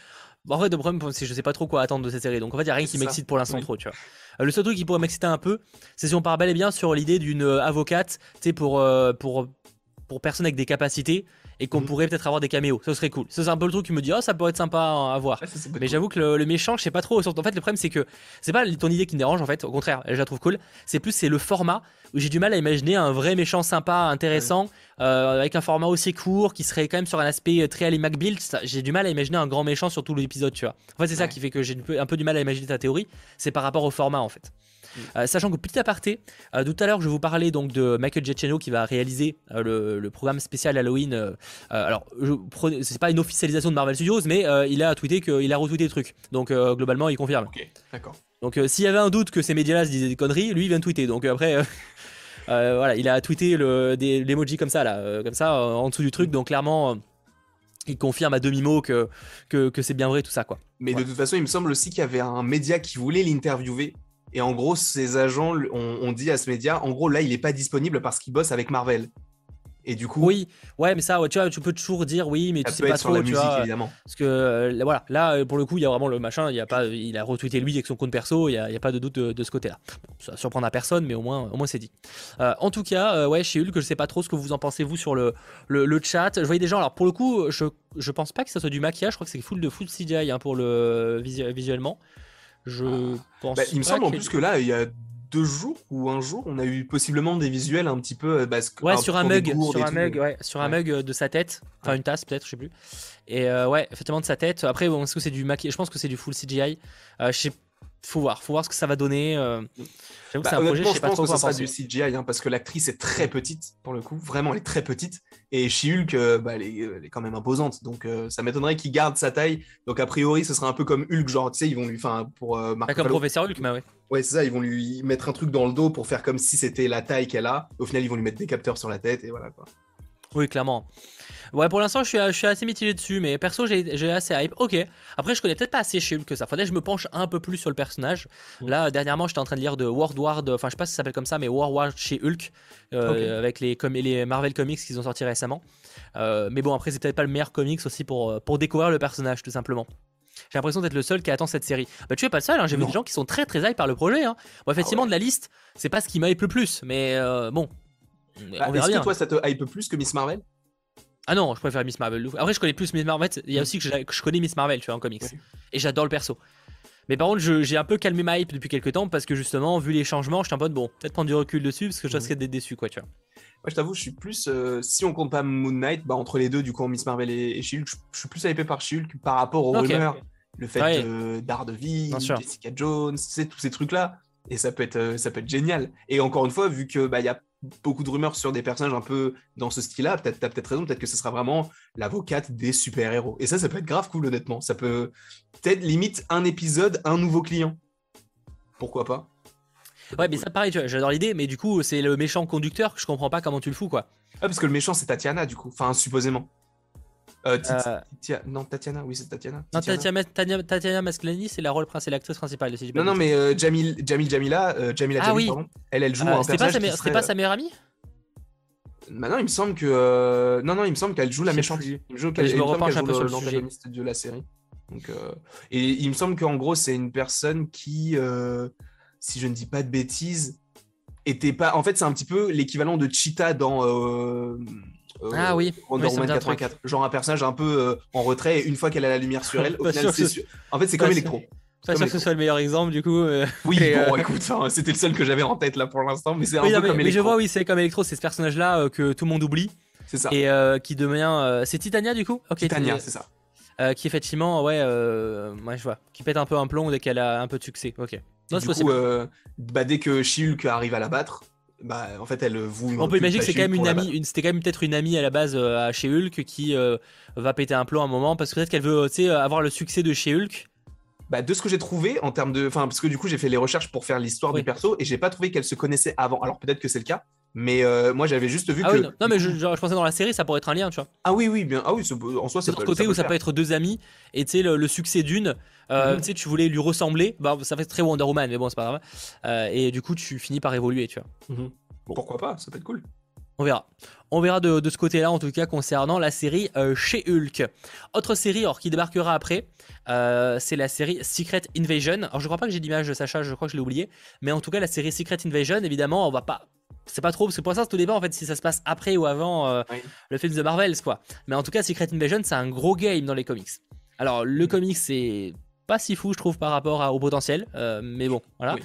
A: en vrai, le problème, c'est que je sais pas trop quoi attendre de cette série. Donc en fait, il y a rien qui m'excite pour l'instant trop, tu vois. Euh, le seul truc qui pourrait m'exciter un peu, c'est si on part bel et bien sur l'idée d'une euh, avocate, tu sais, pour, euh, pour, pour personnes avec des capacités et qu'on mhm. pourrait peut-être avoir des caméos. Ça serait cool. Ça, c'est un peu le truc qui me dit, oh, ça pourrait être sympa à voir. mais j'avoue que le, méchant, je sais pas trop. En fait, le problème, c'est que c'est pas ton idée qui me dérange, en fait. Au contraire, je la trouve cool. C'est plus, c'est le format où j'ai du mal à imaginer un vrai méchant sympa, intéressant, euh, avec un format aussi court, qui serait quand même sur un aspect très Ali McBuild. J'ai du mal à imaginer un grand méchant sur tout l'épisode, tu vois. En fait, c'est ça qui fait que j'ai un peu du mal à imaginer ta théorie. C'est par rapport au format, en fait. Euh, sachant que petit aparté, euh, tout à l'heure je vous parlais donc de Michael Giacchino qui va réaliser euh, le, programme spécial Halloween. alors c'est pas une officialisation de Marvel Studios, mais il a tweeté qu'il a retweeté le truc. Donc globalement il confirme.
B: Ok, d'accord.
A: Donc s'il y avait un doute que ces médias-là se disaient des conneries, lui il vient de tweeter. Donc après. voilà, il a tweeté l'emoji comme ça, là, comme ça, en dessous du truc. Donc clairement, il confirme à demi-mot que, que, c'est bien vrai tout ça quoi.
B: Mais de toute façon, il me semble aussi qu'il y avait un média qui voulait l'interviewer et en gros, ses agents ont, dit à ce média, en gros, là, il n'est pas disponible parce qu'il bosse avec Marvel. Et du coup.
A: Oui, ouais, mais ça, tu vois, tu peux toujours dire oui, mais tu sais pas trop, la tu musique, vois. Évidemment. Parce que euh, voilà, là, euh, pour le coup, il y a vraiment le machin, il y a pas, il a retweeté lui avec son compte perso, il n'y a, a, pas de doute de, ce côté-là. ça surprendra personne, mais au moins, au moins c'est dit. Euh, en tout cas, ouais, chez Hulk, je sais pas trop ce que vous en pensez, vous, sur le, le, chat. Je voyais des gens, alors pour le coup, je, je pense pas que ça soit du maquillage, je crois que c'est full de full CGI hein, pour le visuellement. Je pense.
B: Bah, il me semble en plus que là, il y a deux jours ou un jour, on a eu possiblement des visuels un petit peu. Euh, bah,
A: ouais, sur un mug, sur un mug, ouais, sur un mug de sa tête, enfin une tasse peut-être, je sais plus. Et euh, ouais, effectivement de sa tête. Après, bon, est-ce que c'est du maquillage Je pense que c'est du full CGI. Euh, je sais faut voir, faut voir ce que ça va donner. Euh...
B: J'avoue que c'est un bah, projet, je, sais pas pense que ça sera du CGI, hein, parce que l'actrice est très petite, pour le coup, vraiment, elle est très petite. Et She-Hulk, euh, bah, elle, est, quand même imposante, donc euh, ça m'étonnerait qu'il garde sa taille. Donc a priori, ce sera un peu comme Hulk, genre, tu sais, ils vont lui, enfin, pour
A: euh, Comme professeur Hulk, mais ouais.
B: Ouais, c'est ça, ils vont lui mettre un truc dans le dos pour faire comme si c'était la taille qu'elle a. Au final, ils vont lui mettre des capteurs sur la tête, et voilà quoi.
A: Oui, clairement. Ouais, pour l'instant, je suis, je suis assez mitigé dessus, mais perso, j'ai assez hype. Ok. Après, je connais peut-être pas assez She-Hulk que ça. Faudrait que je me penche un peu plus sur le personnage. Là, dernièrement, j'étais en train de lire de World War, enfin, je sais pas si ça s'appelle comme ça, mais World War chez Hulk, euh, avec les, les Marvel Comics qu'ils ont sorti récemment. Euh, mais bon, après, c'est peut-être pas le meilleur comics aussi pour, euh, pour découvrir le personnage, tout simplement. J'ai l'impression d'être le seul qui attend cette série. Bah, tu es pas le seul, hein. j'ai vu des gens qui sont très très hype par le projet. Hein. Bon, effectivement, ah de la liste, c'est pas ce qui m'a hype le plus, mais bon.
B: Bah, Est-ce que toi, ça te hype plus que Miss Marvel?
A: Ah non, je préfère Miss Marvel. Après, je connais plus Miss Marvel. Il y a aussi que je, connais Miss Marvel, tu vois, en comics. Et j'adore le perso. Mais par contre, j'ai un peu calmé ma hype depuis quelques temps parce que justement, vu les changements, je suis un peu de bon, peut-être prendre du recul dessus parce que je risque d'être déçu, quoi, tu vois.
B: Moi, je t'avoue, je suis plus. Euh, si on compte pas Moon Knight, bah, entre les deux, du coup, Miss Marvel et, Shield, je, suis plus hypé par Shield par rapport au rumeur. Le fait ouais. de Daredevil, Jessica Jones, tous ces trucs-là. Et ça peut être, euh, ça peut être génial. Et encore une fois, vu que bah, y a beaucoup de rumeurs sur des personnages un peu dans ce style-là. Peut-être, t'as peut-être raison, peut-être que ce sera vraiment l'avocate des super-héros. Et ça, ça peut être grave cool, honnêtement. Ça peut peut-être limite un épisode, un nouveau client. Pourquoi pas?
A: Ouais, mais ça, pareil, j'adore l'idée, mais du coup, c'est le méchant conducteur que je comprends pas comment tu le fous, quoi.
B: Ah, parce que le méchant, c'est Tatiana, du coup. Enfin, supposément. Euh, euh, non, Tatiana, oui, c'est Tatiana.
A: Non, Tatiana, Tatiana, Masclani, c'est la rôle c'est l'actrice principale.
B: non, non, mais euh, Jamil, Jamil Jamila, Jamila ah, elle, elle joue un personnage.
A: C'était pas, sa meilleure amie?
B: bah non, il me semble que non non, il me semble qu'elle joue la méchante. Il
A: me semble qu'elle, je me repenche un peu sur sujet
B: de la série. Donc, et il me semble qu'en gros, c'est une personne qui, si je ne dis pas de bêtises, était pas. En fait, c'est un petit peu l'équivalent de Cheetah dans
A: ah oui,
B: Wonder Woman 84. Genre un personnage un peu euh, en retrait, et une fois qu'elle a la lumière sur elle, au final, c'est En fait, c'est comme Electro.
A: Pas sûr que ce soit le meilleur exemple du coup. Euh,
B: oui, bon, écoute, hein, c'était le seul que j'avais en tête là pour l'instant, mais c'est un peu comme Electro.
A: Mais je vois, oui, c'est comme Electro, c'est ce personnage-là que tout le monde oublie.
B: C'est ça.
A: Et qui devient. c'est Titania du coup?
B: Titania, c'est ça.
A: qui effectivement, ouais, je vois, qui pète un peu un plomb dès qu'elle a un peu de succès. Ok.
B: du coup, bah, dès que Shulk arrive à la battre, bah, en fait, elle vous.
A: On peut imaginer que c'est quand même une amie, c'était quand même peut-être une amie à la base à chez Hulk qui va péter un plomb à un moment parce que peut-être qu'elle veut, avoir le succès de chez Hulk
B: bah, de ce que j'ai trouvé en termes de. Enfin, parce que du coup, j'ai fait les recherches pour faire l'histoire du perso et j'ai pas trouvé qu'elle se connaissait avant. Alors peut-être que c'est le cas, mais euh, moi j'avais juste vu
A: ah
B: que.
A: Oui, non. mais je, pensais dans la série, ça pourrait être un lien, tu vois.
B: Ah oui, oui, bien. Ah oui, en soi,
A: c'est autre côté où ça peut être deux amis et tu sais, le, succès d'une, euh, mhm. tu sais, tu voulais lui ressembler, bah ça fait très Wonder Woman, mais bon, c'est pas grave. Euh, et du coup, tu finis par évoluer, tu vois.
B: Mhm. Pourquoi pas, ça peut être cool.
A: On verra. On verra de, ce côté-là, en tout cas, concernant la série euh, chez Hulk. Autre série alors, qui débarquera après, euh, c'est la série Secret Invasion. Alors, je crois pas que j'ai d'image de Sacha, je crois que je l'ai oublié. Mais en tout cas, la série Secret Invasion, évidemment, on va pas. C'est pas trop, parce que pour ça, c'est au départ, en fait, si ça se passe après ou avant euh, le film The Marvels, quoi. Mais en tout cas, Secret Invasion, c'est un gros game dans les comics. Alors, le mm. comics, c'est pas si fou, je trouve, par rapport au potentiel. mais bon, voilà. De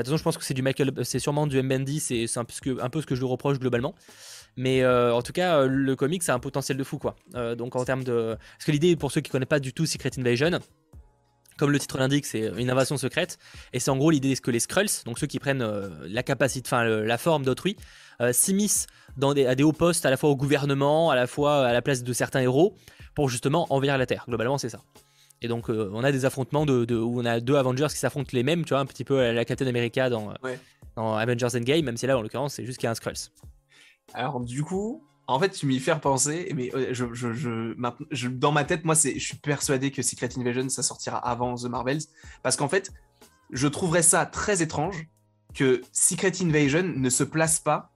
A: toute façon, je pense que c'est du Michael, c'est sûrement du M. Bendy, c'est un, peu ce que, un peu ce que je lui reproche globalement. Mais euh, en tout cas, euh, le comic, ça a un potentiel de fou, quoi. Euh, donc en termes de... Parce que l'idée, pour ceux qui ne connaissent pas du tout Secret Invasion, comme le titre l'indique, c'est une invasion secrète. Et c'est en gros l'idée que les Skrulls, donc ceux qui prennent la capacité, enfin la forme d'autrui, s'immiscent dans des, à des hauts postes, à la fois au gouvernement, à la fois à la place de certains héros, pour justement envahir la Terre. Globalement, c'est ça. Et donc, on a des affrontements de, où on a deux Avengers qui s'affrontent les mêmes, tu vois, un petit peu à la Captain America dans, dans Avengers Endgame, même si là, en l'occurrence, c'est juste qu'il y a un Skrulls.
B: Alors, du coup, en fait, tu m'y fais penser, mais euh, dans ma tête, moi, je suis persuadé que Secret Invasion, ça sortira avant The Marvels. Parce qu'en fait, je trouverais ça très étrange que Secret Invasion ne se place pas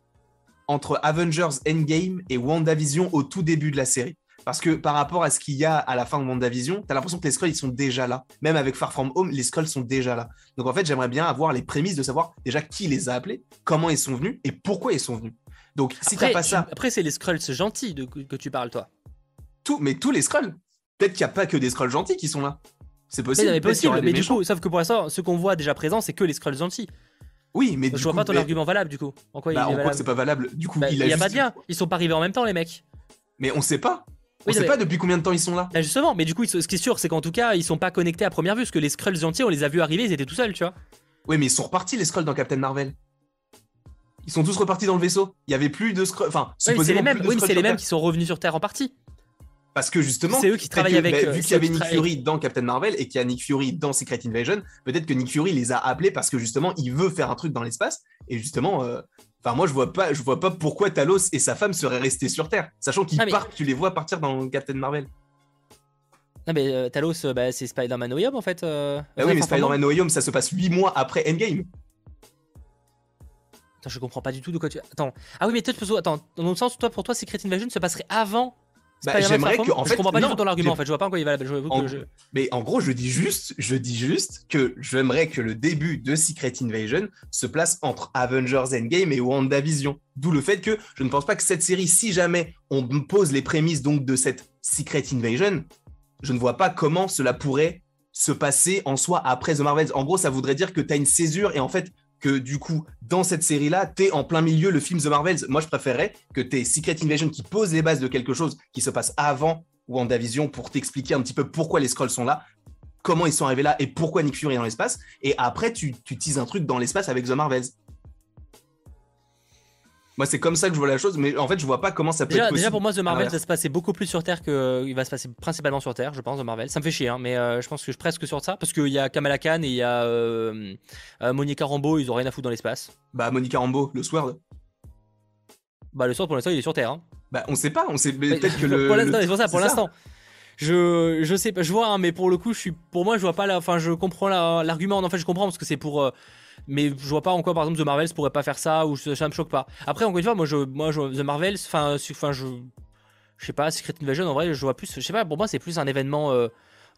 B: entre Avengers Endgame et WandaVision au tout début de la série. Parce que par rapport à ce qu'il y a à la fin de WandaVision, t'as l'impression que les Skrulls ils sont déjà là. Même avec Far From Home, les Skrulls sont déjà là. Donc en fait, j'aimerais bien avoir les prémices de savoir déjà qui les a appelés, comment ils sont venus et pourquoi ils sont venus. Donc si t'as pas ça.
A: Après, c'est les Skrulls gentils de, que tu parles, toi.
B: Tout, mais tous les Skrulls. Peut-être qu'il n'y a pas que des Skrulls gentils qui sont là. C'est possible.
A: Mais, possible, mais du coup, sauf que pour l'instant, ce qu'on voit déjà présent, c'est que les Skrulls gentils.
B: Oui, mais
A: je vois pas ton argument valable du coup.
B: En quoi, bah, il c'est pas valable? Du coup,
A: bah, il, y a, pas de lien. Ils sont pas arrivés en même temps, les mecs.
B: Mais on sait pas. On sait pas depuis combien de temps ils sont là.
A: Bah, justement, mais du coup, ce qui est sûr, c'est qu'en tout cas, ils sont pas connectés à première vue, parce que les Skrulls gentils, on les a vus arriver, ils étaient tout seuls, tu vois.
B: Oui, mais ils sont repartis les Skrulls dans Captain Marvel. Ils sont tous repartis dans le vaisseau. Il y avait plus de Skrulls. Enfin,
A: c'est les mêmes. Oui, c'est les mêmes qui sont revenus sur Terre en partie.
B: Parce que justement,
A: c'est eux qui travaillent avec.
B: Bah, vu qu'il y avait Nick Fury dans Captain Marvel et qu'il y a Nick Fury dans Secret Invasion, peut-être que Nick Fury les a appelés parce que justement, il veut faire un truc dans l'espace. Et justement, euh, enfin moi, je vois pas, je vois pas pourquoi Talos et sa femme seraient restés sur Terre, sachant qu'ils partent. Tu les vois partir dans Captain Marvel.
A: Non mais euh, Talos, euh, bah, c'est Spider-Man No Home en fait.
B: bah oui, mais Spider-Man No Home, ça se passe 8 mois après Endgame.
A: Attends, je comprends pas du tout de quoi tu. Attends. Ah oui, mais peut-être attends, dans le sens, toi, pour toi, Secret Invasion se passerait avant.
B: Bah, j'aimerais que, en fait,
A: je comprends pas du tout ton argument. En fait, je vois pas en quoi il va. Je...
B: Mais en gros, je dis juste, je dis juste que j'aimerais que le début de Secret Invasion se place entre Avengers Endgame et WandaVision. D'où le fait que je ne pense pas que cette série, si jamais on pose les prémices donc de cette Secret Invasion, je ne vois pas comment cela pourrait se passer en soi après The Marvels. En gros, ça voudrait dire que tu as une césure et en fait, que du coup, dans cette série-là, t'es en plein milieu le film The Marvels. Moi, je préférerais que t'aies Secret Invasion qui pose les bases de quelque chose qui se passe avant WandaVision pour t'expliquer un petit peu pourquoi les Scrolls sont là, comment ils sont arrivés là et pourquoi Nick Fury est dans l'espace. Et après, tu, tu un truc dans l'espace avec The Marvels. Moi, c'est comme ça que je vois la chose, mais en fait, je vois pas comment ça peut
A: déjà,
B: être
A: Déjà, pour moi, The Marvel, ça se passait beaucoup plus sur Terre que. Il va se passer principalement sur Terre, je pense, The Marvel. Ça me fait chier, hein, mais euh, je pense que je presque sur ça, parce qu'il y a Kamala Khan et il y a euh, euh, Monica Rambeau, ils ont rien à foutre dans l'espace.
B: Bah, Monica Rambeau, le Sword.
A: Bah, le Sword, pour l'instant, il est sur Terre. Hein.
B: Bah, on sait pas, on sait peut-être que le.
A: Pour l'instant, c'est pour ça, pour l'instant. Je, je sais pas, je vois, hein, mais pour le coup, je suis, pour moi, je vois pas la, enfin, je comprends l'argument. En fait, je comprends parce que c'est pour, mais je vois pas en quoi par exemple The Marvels pourrait pas faire ça ou ça, me choque pas. Après encore une fois moi je moi je, The Marvels enfin enfin je je sais pas Secret Invasion en vrai je vois plus je sais pas pour moi c'est plus un événement euh,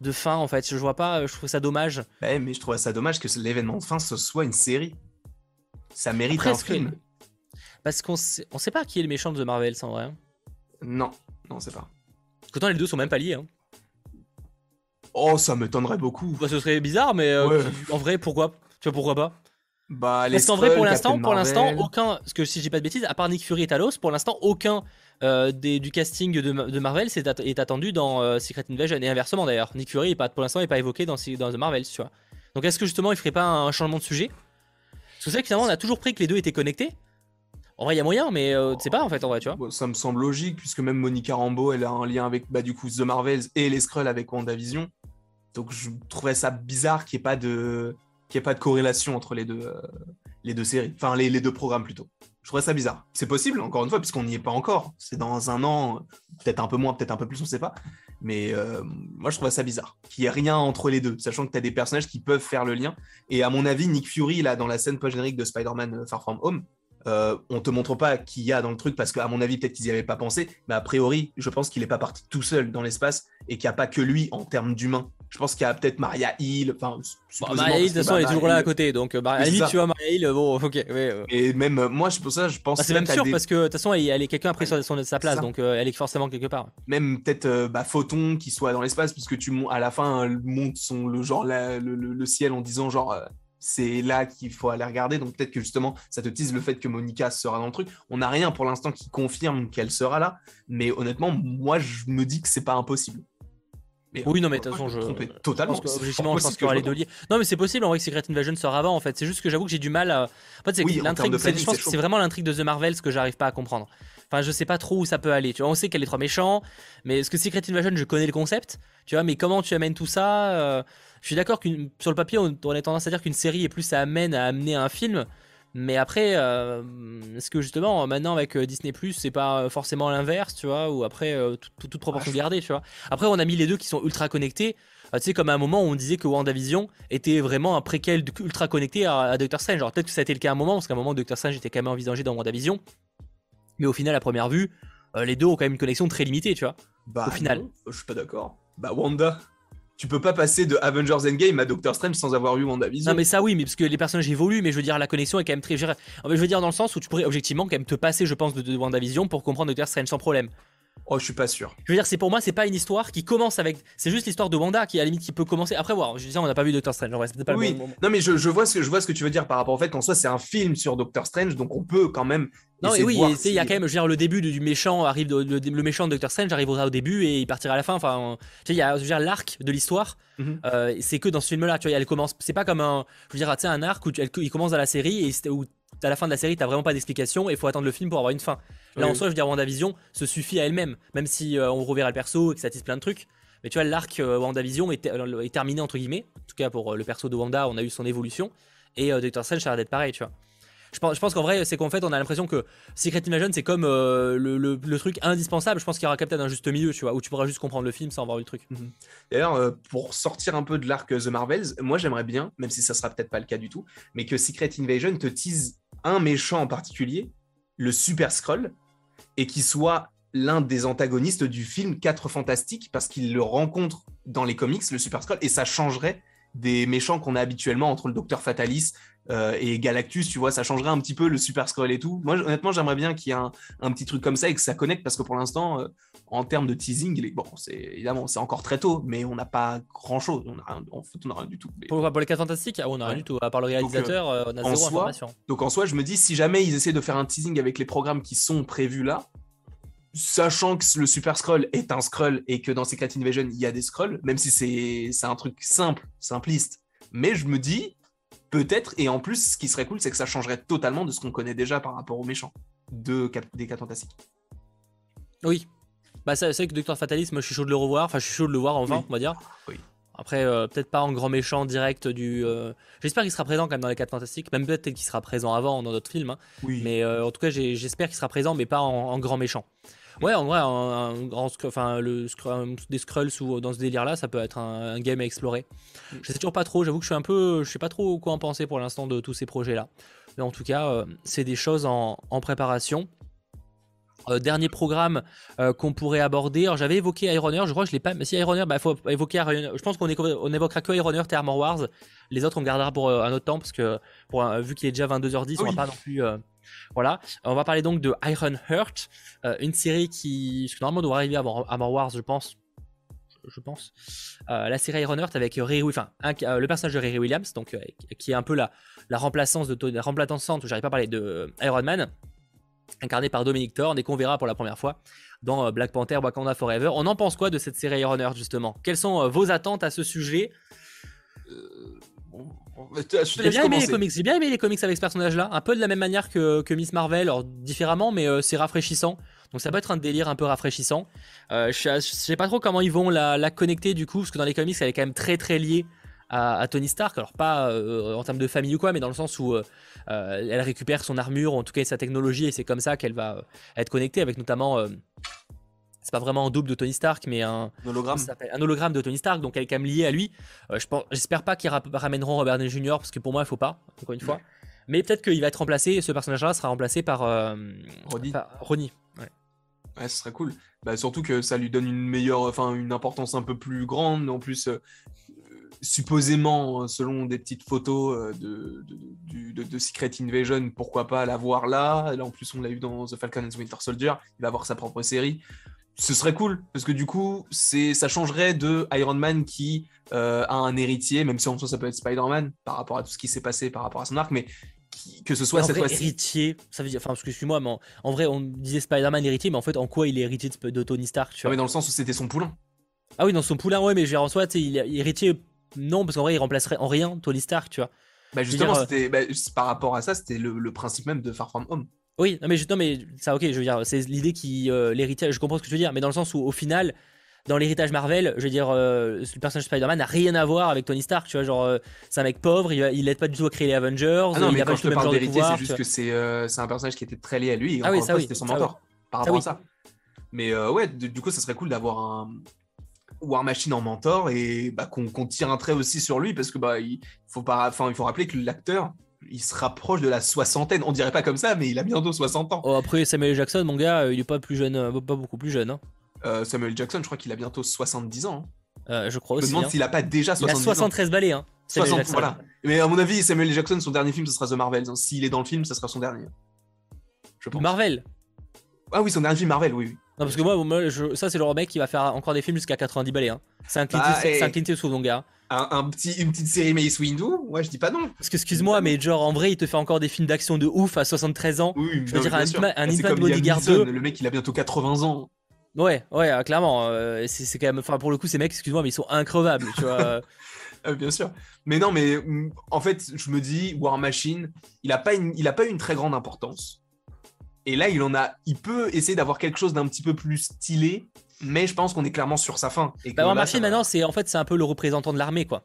A: de fin en fait je vois pas je trouve ça dommage.
B: Bah, mais je trouve ça dommage que l'événement de fin ce soit une série. Ça mérite un film.
A: Parce qu'on sait, on sait pas qui est le méchant de The Marvels en vrai. Hein.
B: Non, non, on sait pas.
A: Pourtant les deux sont même pas liés. Hein.
B: Oh, ça m'étonnerait beaucoup.
A: Bah, ce serait bizarre, mais euh, en vrai, pourquoi Tu vois pourquoi pas?
B: Bah,
A: Parce qu'en vrai, pour l'instant, pour l'instant, aucun. Parce que si j'ai pas de bêtises, à part Nick Fury et Talos, pour l'instant, aucun euh, des, du casting de, de Marvel est, attendu dans euh, Secret Invasion et inversement d'ailleurs. Nick Fury, est pas, pour l'instant, n'est pas évoqué dans, dans The Marvels, tu vois. Donc est-ce que justement il ferait pas un changement de sujet? Parce que c'est que finalement on a toujours pris que les deux étaient connectés. En vrai, il y a moyen, mais euh, c'est pas en fait, en vrai, tu vois.
B: ça me semble logique, puisque même Monica Rambeau, elle a un lien avec bah, du coup The Marvels et les Skrulls avec WandaVision. Donc je trouvais ça bizarre qu'il n'y ait pas de qu'il ait pas de corrélation entre les deux euh, les deux séries, enfin les, les, deux programmes plutôt. Je trouvais ça bizarre. C'est possible, encore une fois, puisqu'on n'y est pas encore. C'est dans un an, peut-être un peu moins, peut-être un peu plus, on ne sait pas. Mais euh, moi, je trouvais ça bizarre qu'il n'y ait rien entre les deux, sachant que tu as des personnages qui peuvent faire le lien. Et à mon avis, Nick Fury, là, dans la scène post-générique de Spider-Man euh, Far From Home, euh, on te montre pas qui y a dans le truc parce qu'à mon avis peut-être qu'ils n'y avaient pas pensé, mais a priori je pense qu'il n'est pas parti tout seul dans l'espace et qu'il n'y a pas que lui en termes d'humains. Je pense qu'il y a peut-être Maria Hill. Enfin,
A: Maria Hill de toute façon elle est toujours là à côté, donc bah, à la limite tu vois Maria Hill, bon ok.
B: Et même euh, moi pour ça je pense.
A: Bah, c'est même sûr parce que de toute façon elle, est quelqu'un après sur, sa place, donc euh, elle est forcément quelque part.
B: Même peut-être bah, Photon qui soit dans l'espace puisque tu à la fin monte son le genre le, ciel en disant genre c'est là qu'il faut aller regarder. Donc peut-être que justement, ça te tease le fait que Monica sera dans le truc. On n'a rien pour l'instant qui confirme qu'elle sera là, mais honnêtement, moi, je me dis que c'est pas impossible.
A: oui, non, mais de toute façon, je.
B: Totalement.
A: Je pense que les deux liés. Non, mais c'est possible en vrai que Secret Invasion sort avant, en fait. C'est juste que j'avoue que j'ai du mal à. En fait, c'est l'intrigue. Je pense que c'est vraiment l'intrigue de The Marvels que j'arrive pas à comprendre. Enfin, je sais pas trop où ça peut aller. Tu vois, on sait qu'elle est trop méchant, mais est-ce que Secret Invasion, je connais le concept, tu vois, mais comment tu amènes tout ça euh, je suis d'accord que sur le papier, on, a tendance à dire qu'une série est plus ça amène à amener un film. Mais après, euh, est-ce que justement, maintenant avec euh, Disney Plus, c'est pas forcément l'inverse, tu vois, ou après, euh, toute, proportion gardée, tu vois? Après, on a mis les deux qui sont ultra connectés. tu sais, comme à un moment où on disait que WandaVision était vraiment un préquel ultra connecté à, Doctor Strange. Genre, peut-être que ça a été le cas à un moment, parce qu'à un moment, Doctor Strange était quand même envisagé dans WandaVision. Mais au final, à première vue, les deux ont quand même une connexion très limitée, tu vois?
B: Bah,
A: au final.
B: je suis pas d'accord. Bah, Wanda, tu peux pas passer de Avengers Endgame à Doctor Strange sans avoir vu WandaVision.
A: Non mais ça oui, mais parce que les personnages évoluent, mais je veux dire la connexion est quand même très. Je veux dire dans le sens où tu pourrais objectivement quand même te passer, je pense, de, de WandaVision pour comprendre Doctor Strange sans problème.
B: Oh, je suis pas sûr.
A: Je veux dire, c'est pour moi, c'est pas une histoire qui commence avec. C'est juste l'histoire de Wanda qui, à la limite, qui peut commencer. Après, voir, je dire, on n'a pas vu Doctor Strange. Pas
B: oui. non, mais je, vois ce que, je vois ce que tu veux dire par rapport au fait qu'en soi, c'est un film sur Doctor Strange, donc on peut quand même.
A: Non, et oui, il y a quand même, je veux dire, le début du méchant arrive, le, méchant de Doctor Strange arrivera au début et il partira à la fin. Enfin, tu sais, il y a, je veux dire, l'arc de l'histoire, mhm. euh, c'est que dans ce film-là, tu vois, elle commence. C'est pas comme un, je veux dire, tu sais, un arc où il commence dans la série et où à la fin de la série, t'as vraiment pas d'explication et il faut attendre le film pour avoir une fin. Là, en soi, je veux dire, WandaVision se suffit à elle-même, même si euh, on reverra le perso et que ça tisse plein de trucs. Mais tu vois, l'arc euh, WandaVision est, est, terminé, entre guillemets. En tout cas, pour euh, le perso de Wanda, on a eu son évolution. Et Doctor Strange, ça a l'air d'être pareil, tu vois. Je pense, je pense qu'en vrai, c'est qu'en fait, on a l'impression que Secret Invasion, c'est comme le, truc indispensable. Je pense qu'il y aura peut-être un juste milieu, tu vois, où tu pourras juste comprendre le film sans avoir eu le truc.
B: Mhm. D'ailleurs, pour sortir un peu de l'arc The Marvels, moi j'aimerais bien, même si ça sera peut-être pas le cas du tout, mais que Secret Invasion te tease un méchant en particulier, le Super Skrull, et qui soit l'un des antagonistes du film 4 Fantastiques, parce qu'il le rencontre dans les comics, le Super Skrull, et ça changerait des méchants qu'on a habituellement entre le Docteur Fatalis euh, et Galactus, tu vois, ça changerait un petit peu le Super Scroll et tout. Moi, honnêtement, j'aimerais bien qu'il y ait un, petit truc comme ça et que ça connecte parce que pour l'instant, euh, en termes de teasing, bon, c'est évidemment, c'est encore très tôt, mais on n'a pas grand chose. On n'a rien, rien du tout.
A: Pour, les 4 fantastiques, ah, on n'a rien du tout. À part le réalisateur, euh, on a zéro information.
B: Donc en soi, je me dis, si jamais ils essaient de faire un teasing avec les programmes qui sont prévus là, sachant que le Super Scroll est un Scroll et que dans Secret Invasion, il y a des Scrolls, même si c'est un truc simple, simpliste. Mais je me dis, Peut-être, et en plus, ce qui serait cool, c'est que ça changerait totalement de ce qu'on connaît déjà par rapport aux méchants de, des 4 fantastiques.
A: Oui. Bah, c'est vrai que Docteur Fatalisme, je suis chaud de le revoir. Enfin, je suis chaud de le voir enfin, on va dire.
B: Oui.
A: Après, euh, peut-être pas en grand méchant direct du. Euh, j'espère qu'il sera présent quand même dans les 4 fantastiques. Même peut-être qu'il sera présent avant dans d'autres films. Hein.
B: Oui.
A: Mais euh, en tout cas, j'espère qu'il sera présent, mais pas en grand méchant. Ouais, en vrai, un, grand, enfin, le, des scrolls dans ce délire-là, ça peut être un, game à explorer. Mm. Je sais toujours pas trop. J'avoue que je suis un peu, je sais pas trop quoi en penser pour l'instant de tous ces projets-là. Mais en tout cas, euh, c'est des choses en, préparation. Euh, dernier programme euh, qu'on pourrait aborder. Alors j'avais évoqué Ironheart, je crois que je l'ai pas. Mais si Ironheart, il bah, faut évoquer Je pense qu'on on évoquera que Ironheart et Armor Wars. Les autres on gardera pour un autre temps parce que pour, vu qu'il est déjà 22h10, on va pas non plus voilà, on va parler donc de Iron Heart, euh, une série qui normalement doit arriver avant Armor Wars, je pense. Je pense. Euh, la série Iron Heart avec Riri, enfin, euh, le personnage de Riri Williams, donc qui est un peu la, la remplaçante de la remplaçante, j'arrive pas à parler de Iron Man, incarné par Dominic Thorne et qu'on verra pour la première fois dans Black Panther Wakanda Forever. On en pense quoi de cette série Iron Heart justement? Quelles sont vos attentes à ce sujet? J'ai bien, aimé les comics. J'ai bien aimé les comics avec ce personnage-là, un peu de la même manière que, que Miss Marvel, alors différemment, mais c'est rafraîchissant. Donc ça peut être un délire un peu rafraîchissant. je, sais pas trop comment ils vont la, la, connecter du coup, parce que dans les comics, elle est quand même très très liée à, Tony Stark. Alors pas euh, en termes de famille ou quoi, mais dans le sens où euh, euh, elle récupère son armure, en tout cas sa technologie, et c'est comme ça qu'elle va être connectée avec notamment c'est pas vraiment un double de Tony Stark, mais un,
B: hologramme.
A: un hologramme de Tony Stark, donc elle est quand même liée à lui. J'espère pas qu'ils ramèneront Robert Downey Jr. parce que pour moi il faut pas, encore une fois. Mais peut-être qu'il va être remplacé, ce personnage-là sera remplacé par Ronnie.
B: Ouais. ouais, ce serait cool. Bah, surtout que ça lui donne une meilleure, enfin une importance un peu plus grande. En plus, supposément, selon des petites photos euh, de, de, Secret Invasion, pourquoi pas la voir là? Là, en plus, on l'a eu dans The Falcon and the Winter Soldier. Il va avoir sa propre série. Ce serait cool, parce que du coup, ça changerait de Iron Man qui euh, a un héritier, même si en soi ça peut être Spider-Man, par rapport à tout ce qui s'est passé, par rapport à son arc, mais que ce soit cette fois-ci.
A: héritier, ça veut dire, enfin, excuse-moi, mais en, vrai, on disait Spider-Man héritier, mais en fait, en quoi il est héritier de, Tony Stark tu
B: ah vois? dans le sens où c'était son poulain.
A: Ah oui, dans son poulain, ouais, mais en soi, il est héritier non, parce qu'en vrai, il remplacerait en rien Tony Stark, tu vois.
B: Bah justement, c'était bah, par rapport à ça, c'était le, principe même de Far From Home.
A: Oui, non mais, non, mais ça, ok, je veux dire, c'est l'idée qui. Euh, l'héritage, je comprends ce que tu veux dire, mais dans le sens où, au final, dans l'héritage Marvel, je veux dire, euh, le personnage Spider-Man n'a rien à voir avec Tony Stark, tu vois, genre, euh, c'est un mec pauvre, il, il aide pas du tout à créer les Avengers.
B: Ah non,
A: mais
B: il quand je te parle d'héritier, c'est juste que c'est un personnage qui était très lié à lui, et ah oui, ça, oui, c'était son mentor, par rapport à ça. Mais ouais, du coup, ça serait cool d'avoir un, War Machine en mentor et bah, qu'on tire un trait aussi sur lui parce que bah il faut pas il faut rappeler que l'acteur il se rapproche de la soixantaine. On dirait pas comme ça mais il a bientôt 60 ans.
A: Oh, après Samuel Jackson mon gars il est pas plus jeune euh, pas beaucoup plus jeune hein.
B: euh, Samuel Jackson je crois qu'il a bientôt 70 ans
A: hein. euh, je crois aussi
B: je me demande
A: hein.
B: s'il a pas déjà 70 il a
A: 73 balais hein,
B: voilà. Mais à mon avis Samuel Jackson son dernier film ce sera The Marvels s'il est dans le film ce sera son dernier.
A: Je pense. Marvel.
B: Ah oui son dernier film Marvel oui, oui.
A: Non, parce que moi, ça, c'est le mec qui va faire encore des films jusqu'à 90 balais. Hein. C'est un Clint Eastwood, mon gars.
B: Un, petit, une petite série Mace Windu Ouais, je dis pas non.
A: Parce que, excuse-moi, mais genre, en vrai, il te fait encore des films d'action de ouf à 73 ans.
B: Oui,
A: je veux dire, un,
B: un Bodyguard 2. Le mec, il a bientôt 80 ans.
A: Ouais, ouais, euh, clairement. Euh, c'est quand même. Enfin, pour le coup, ces mecs, excuse-moi, mais ils sont increvables, tu vois.
B: Euh, bien sûr. Mais non, mais mm, en fait, je me dis, War Machine, il a pas il a pas une très grande importance. Et là, il en a, il peut essayer d'avoir quelque chose d'un petit peu plus stylé, mais je pense qu'on est clairement sur sa fin.
A: Et bah, Machine, maintenant, c'est en fait, c'est un peu le représentant de l'armée, quoi.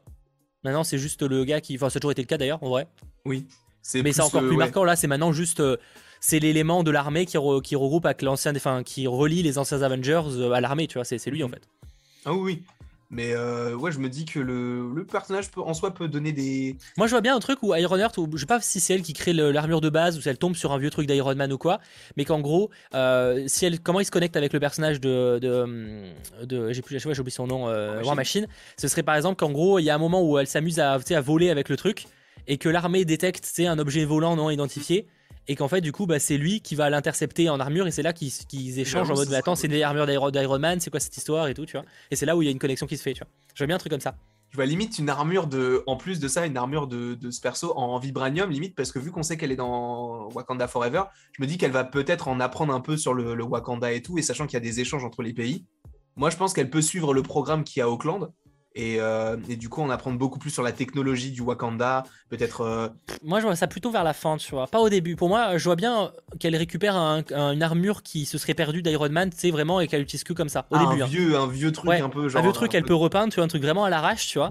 A: Maintenant, c'est juste le gars qui, enfin, ça a toujours été le cas d'ailleurs, en vrai.
B: Oui.
A: Mais c'est encore plus marquant là. C'est maintenant juste, euh, c'est l'élément de l'armée qui, qui regroupe avec l'ancien, enfin, qui relie les anciens Avengers euh, à l'armée, tu vois. C'est lui en fait.
B: Ah oui. Mais euh, ouais, je me dis que le, personnage en soi peut donner des.
A: Moi, je vois bien un truc où Iron Heart, je sais pas si c'est elle qui crée l'armure de base ou si elle tombe sur un vieux truc d'Iron Man ou quoi, mais qu'en gros, euh, si elle, comment il se connecte avec le personnage de. de, de j'ai plus, j'ai oublié son nom, euh, War Machine. Ce serait par exemple qu'en gros, il y a un moment où elle s'amuse à, à voler avec le truc et que l'armée détecte un objet volant non identifié et qu'en fait du coup bah, c'est lui qui va l'intercepter en armure et c'est là qu'ils échangent en mode attends c'est des armures d'Iron Man c'est quoi cette histoire et tout tu vois. Et c'est là où il y a une connexion qui se fait tu vois. Je vois bien un truc comme ça.
B: Je vois limite une armure de en plus de ça une armure de, de ce perso en vibranium limite parce que vu qu'on sait qu'elle est dans Wakanda Forever je me dis qu'elle va peut-être en apprendre un peu sur le, le Wakanda et tout et sachant qu'il y a des échanges entre les pays moi je pense qu'elle peut suivre le programme qui a à Auckland euh, et, du coup, on apprend beaucoup plus sur la technologie du Wakanda, peut-être. Euh,
A: moi, je vois ça plutôt vers la fin, tu vois. Pas au début. Pour moi, je vois bien qu'elle récupère une armure qui se serait perdue d'Iron Man, tu sais, vraiment, et qu'elle utilise que comme ça. Au
B: ah,
A: début.
B: Un, hein. vieux, un vieux truc un peu genre.
A: Un vieux truc, elle peut repeindre, tu vois, un truc vraiment à l'arrache, tu vois.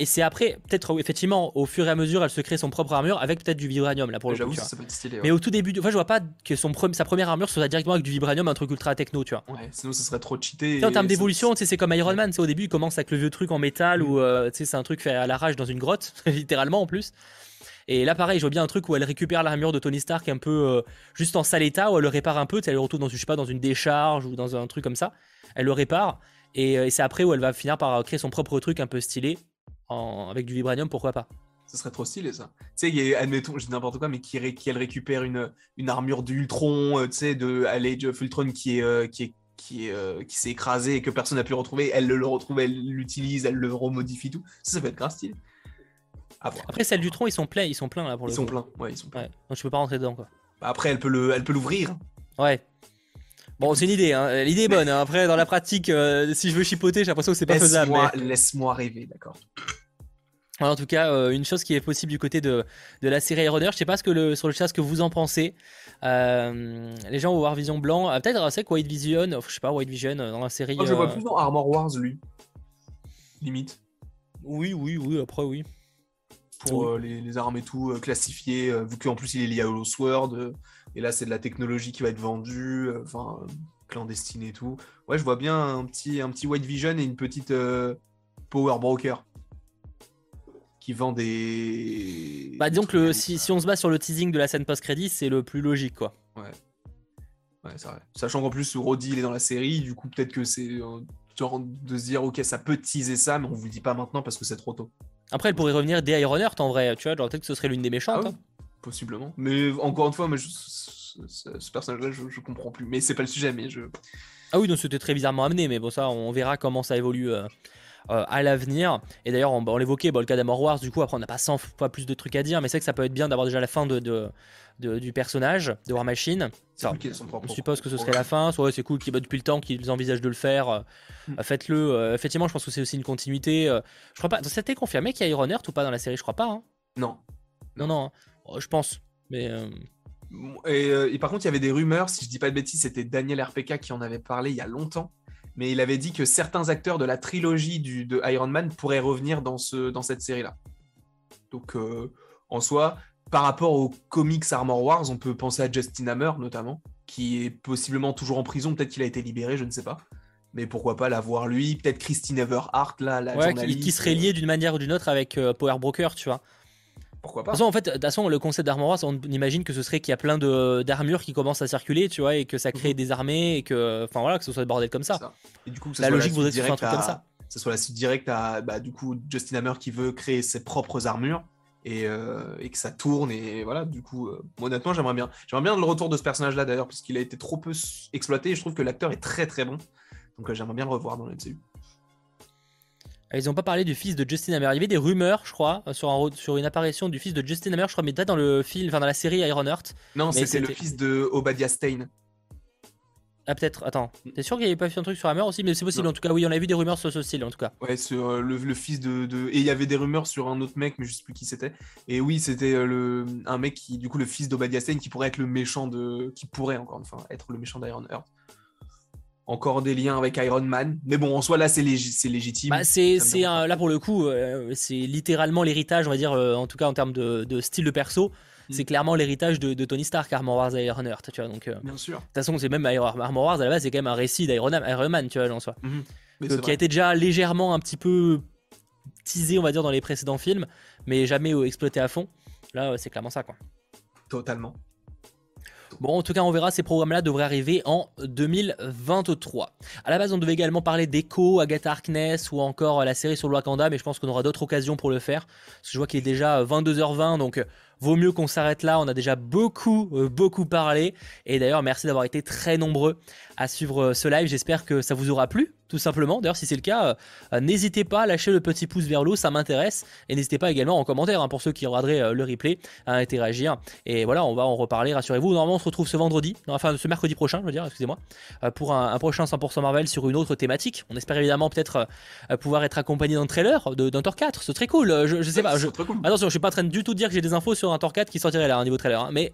A: Et c'est après, peut-être effectivement, au fur et à mesure, elle se crée son propre armure avec peut-être du vibranium là pour le coup. Ça peut être stylé, Mais au tout début, enfin, je vois pas que son sa première armure soit directement avec du vibranium, un truc ultra techno, tu vois.
B: Ouais, sinon ça serait trop cheaté.
A: En termes d'évolution, c'est comme Iron Man, au début il commence avec le vieux truc en métal ou euh, c'est un truc fait à l'arrache dans une grotte, littéralement en plus. Et là, pareil, je vois bien un truc où elle récupère l'armure de Tony Stark un peu euh, juste en sale état, où elle le répare un peu, elle le retrouve dans, je sais pas, dans une décharge ou dans un truc comme ça. Elle le répare. Et, euh, et c'est après où elle va finir par créer son propre truc un peu stylé avec du vibranium, pourquoi pas
B: Ce serait trop stylé ça. Tu sais, admettons, je dis n'importe quoi, mais qui, qui elle récupère une, une armure d'Ultron, euh, tu sais, de Age of Ultron qui est, euh, qui est qui, euh, qui s'est écrasé et que personne n'a pu retrouver, elle le retrouve, elle l'utilise, elle le remodifie tout. Ça, ça peut être grave stylé.
A: Après, celle du tronc, ils sont pleins, ils sont pleins là pour
B: ils
A: le
B: sont pleins, ouais, ils sont pleins.
A: donc je peux pas rentrer dedans quoi.
B: Bah, après, elle peut le, elle peut l'ouvrir.
A: Ouais. Bon, c'est une idée, hein. l'idée est bonne. Hein. Après, dans la pratique, si je veux chipoter, j'ai l'impression que c'est pas faisable.
B: Laisse-moi rêver, d'accord.
A: en tout cas, euh, une chose qui est possible du côté de, de la série Runner, je sais pas ce que le, sur le chat ce que vous en pensez. Euh, les gens vont voir Vision Blanc. Ah, peut-être c'est que White Vision, je sais pas, White Vision dans la série.
B: je vois plus dans Armor Wars lui. Limite.
A: Oui, oui, oui, après oui.
B: Pour les, les, armes et tout classifiées, vu qu'en plus il est lié à Hollow Sword, et là c'est de la technologie qui va être vendue, enfin clandestine et tout. Ouais, je vois bien un petit, un petit White Vision et une petite Power Broker qui vend des.
A: Bah, disons que si, si, on se base sur le teasing de la scène post-crédit, c'est le plus logique, quoi.
B: Ouais. Ouais, c'est vrai. Sachant qu'en plus, Roddy, il est dans la série, du coup, peut-être que c'est genre de se dire, ok, ça peut teaser ça, mais on vous le dit pas maintenant parce que c'est trop tôt.
A: Après, elle pourrait revenir des Ironheart en vrai, tu vois, genre peut-être que ce serait l'une des méchantes. Ah hein.
B: Possiblement. Mais encore une fois, moi, ce, personnage-là, je, je, comprends plus. Mais c'est pas le sujet, mais je.
A: Ah oui, donc c'était très bizarrement amené, mais bon, ça, on verra comment ça évolue. Euh, euh, à l'avenir. Et d'ailleurs, on, l'évoquait, bon, le cas d'Amor Wars, du coup, après, on n'a pas 100 fois plus de trucs à dire, mais c'est que ça peut être bien d'avoir déjà la fin de, de, du personnage de War Machine. on suppose que ce serait la fin. Soit c'est cool qu'il depuis le temps qu'ils envisagent de le faire. Euh, mm. Faites-le. Euh, effectivement, je pense que c'est aussi une continuité. je crois pas. C'était confirmé qu'il y a Iron Heart ou pas dans la série? Je crois pas. Hein.
B: Non.
A: Non, non. Oh, je pense. Mais.
B: Et, et, par contre, il y avait des rumeurs, si je dis pas de bêtises, c'était Daniel RPK qui en avait parlé il y a longtemps, mais il avait dit que certains acteurs de la trilogie du, de Iron Man pourraient revenir dans, ce, dans cette série-là. Donc, euh, en soi, par rapport aux comics Armor Wars, on peut penser à Justin Hammer, notamment, qui est possiblement toujours en prison. Peut-être qu'il a été libéré, je ne sais pas. Mais pourquoi pas l'avoir lui Peut-être Christine Everhart, là, la journaliste.
A: Qui, serait lié d'une manière ou d'une autre avec euh, Power Broker, tu vois.
B: Pourquoi pas
A: De toute façon, en fait, de toute façon, le concept d'Armor Wars, on imagine que ce serait qu'il y a plein d'armures qui commencent à circuler, tu vois, et que ça crée mhm. des armées, et que, enfin voilà, que ce soit bordel comme ça.
B: Et du coup, la logique voudrait que un truc comme ça. Ce soit la suite directe à, bah, du coup, Justin Hammer qui veut créer ses propres armures. Et, euh, et, que ça tourne et voilà du coup euh, honnêtement j'aimerais bien j'aimerais bien le retour de ce personnage là d'ailleurs parce qu'il a été trop peu exploité et je trouve que l'acteur est très très bon donc euh, j'aimerais bien le revoir dans le MCU
A: ils n'ont pas parlé du fils de Justin Hammer. Il y avait des rumeurs, je crois, euh, sur, un, sur une apparition du fils de Justin Hammer, je crois, mais peut-être dans le film, enfin dans la série Ironheart.
B: Non, c'était le fils de Obadiah Stane.
A: Ah peut-être, attends, t'es sûr qu'il n'y avait pas fait un truc sur Hammer aussi? Mais c'est possible en tout cas, oui, on a vu des rumeurs sur ce style en tout cas.
B: Ouais, sur euh, le, fils de, Et il y avait des rumeurs sur un autre mec, mais je sais plus qui c'était. Et oui, c'était euh, le un mec qui, du coup, le fils d'Obadiah Stane qui pourrait être le méchant de... Qui pourrait encore une fois être le méchant d'Ironheart encore des liens avec Iron Man. Mais bon, en soi, là, c'est légitime.
A: Bah, c'est là pour le coup, euh, c'est littéralement l'héritage, on va dire, euh, en tout cas en termes de, style de perso. Mm. C'est clairement l'héritage de, Tony Stark, Armor Wars et Iron Heart, tu vois. Donc,
B: euh, Bien sûr.
A: De toute façon, c'est même Armor Wars à la base, c'est quand même un récit d'Iron Man, tu vois, en soi. Mm-hmm. qui a été déjà légèrement un petit peu teasé, on va dire, dans les précédents films, mais jamais exploité à fond. Là, c'est clairement ça, quoi.
B: Totalement.
A: Bon, en tout cas, on verra, ces programmes-là devraient arriver en 2023. À la base, on devait également parler d'Echo, Agatha Harkness ou encore la série sur le Wakanda, mais je pense qu'on aura d'autres occasions pour le faire. Parce que je vois qu'il est déjà 22h20, donc vaut mieux qu'on s'arrête là. On a déjà beaucoup, euh, beaucoup parlé. Et d'ailleurs, merci d'avoir été très nombreux à suivre euh, ce live. J'espère que ça vous aura plu, tout simplement. D'ailleurs, si c'est le cas, euh, n'hésitez pas à lâcher le petit pouce vers le haut, ça m'intéresse. Et n'hésitez pas également en commentaire, hein, pour ceux qui regarderaient le replay, à interagir. Et voilà, on va en reparler, rassurez-vous. Normalement, on se retrouve ce vendredi, enfin ce mercredi prochain, je veux dire, excusez-moi, pour un, prochain 100% Marvel sur une autre thématique. On espère évidemment peut-être pouvoir être accompagné d'un trailer d'un Thor 4. Ce serait cool. Je, sais pas. Je... Attention, je suis pas en train du tout de dire que j'ai des infos sur un Thor 4 qui sortirait là, un niveau trailer. Hein. mais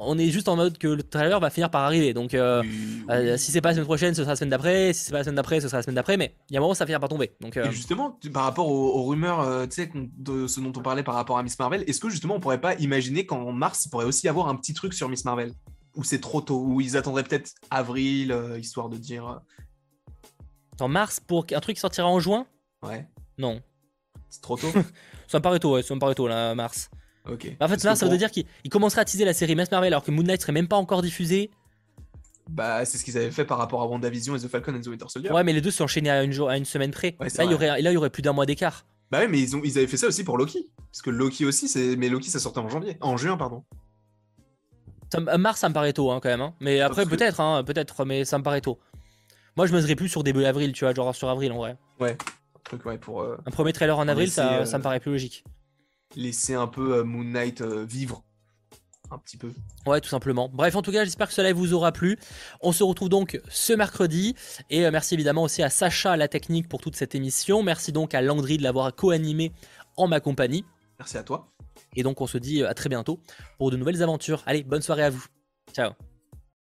A: on est juste en mode que le trailer va finir par arriver. Donc, euh, euh, si c'est pas la semaine prochaine, ce sera la semaine d'après. Si c'est pas la semaine d'après, ce sera la semaine d'après. Mais il y a un moment, ça finira par tomber. Donc,
B: euh, justement, par rapport aux, rumeurs, tu sais, de ce dont on parlait par rapport à Miss Marvel, est-ce que justement, on pourrait pas imaginer qu'en mars, il pourrait aussi y avoir un petit truc sur Miss Marvel? Ou c'est trop tôt? Ou ils attendraient peut-être avril, histoire de dire.
A: En mars pour un truc qui sortira en juin?
B: Ouais.
A: Non.
B: C'est trop tôt?
A: Ça me paraît tôt, ouais, ça me paraît tôt, là, mars.
B: En
A: fait, là, ça veut dire qu'il commencerait à teaser la série Miss Marvel alors que Moon Knight serait même pas encore diffusé.
B: Bah, c'est ce qu'ils avaient fait par rapport à WandaVision et The Falcon and the Winter Soldier.
A: Ouais, mais les deux sont enchaînés à une, jour, à une semaine près. là, il y aurait, là, il y aurait plus d'un mois d'écart.
B: Bah ouais, mais ils, ont, ils avaient fait ça aussi pour Loki. Parce que Loki aussi, c'est mais Loki, ça sortait en janvier. En juin, pardon.
A: mars, ça me paraît tôt, hein, quand même. Hein. Mais après, peut-être, hein, peut-être, mais ça me paraît tôt. Moi, je me serais plus sur début avril, tu vois, genre sur avril en vrai.
B: Ouais. Un, truc, ouais, pour, euh,
A: un premier trailer en avril, ça, ça me paraît plus logique
B: laisser un peu euh, Moon Knight euh, vivre un petit peu.
A: Ouais, tout simplement. Bref, en tout cas, j'espère que ce live vous aura plu. On se retrouve donc ce mercredi. Et euh, merci évidemment aussi à Sacha, la technique, pour toute cette émission. Merci donc à Landry de l'avoir co-animé en ma compagnie.
B: Merci à toi.
A: Et donc on se dit à très bientôt pour de nouvelles aventures. Allez, bonne soirée à vous. Ciao.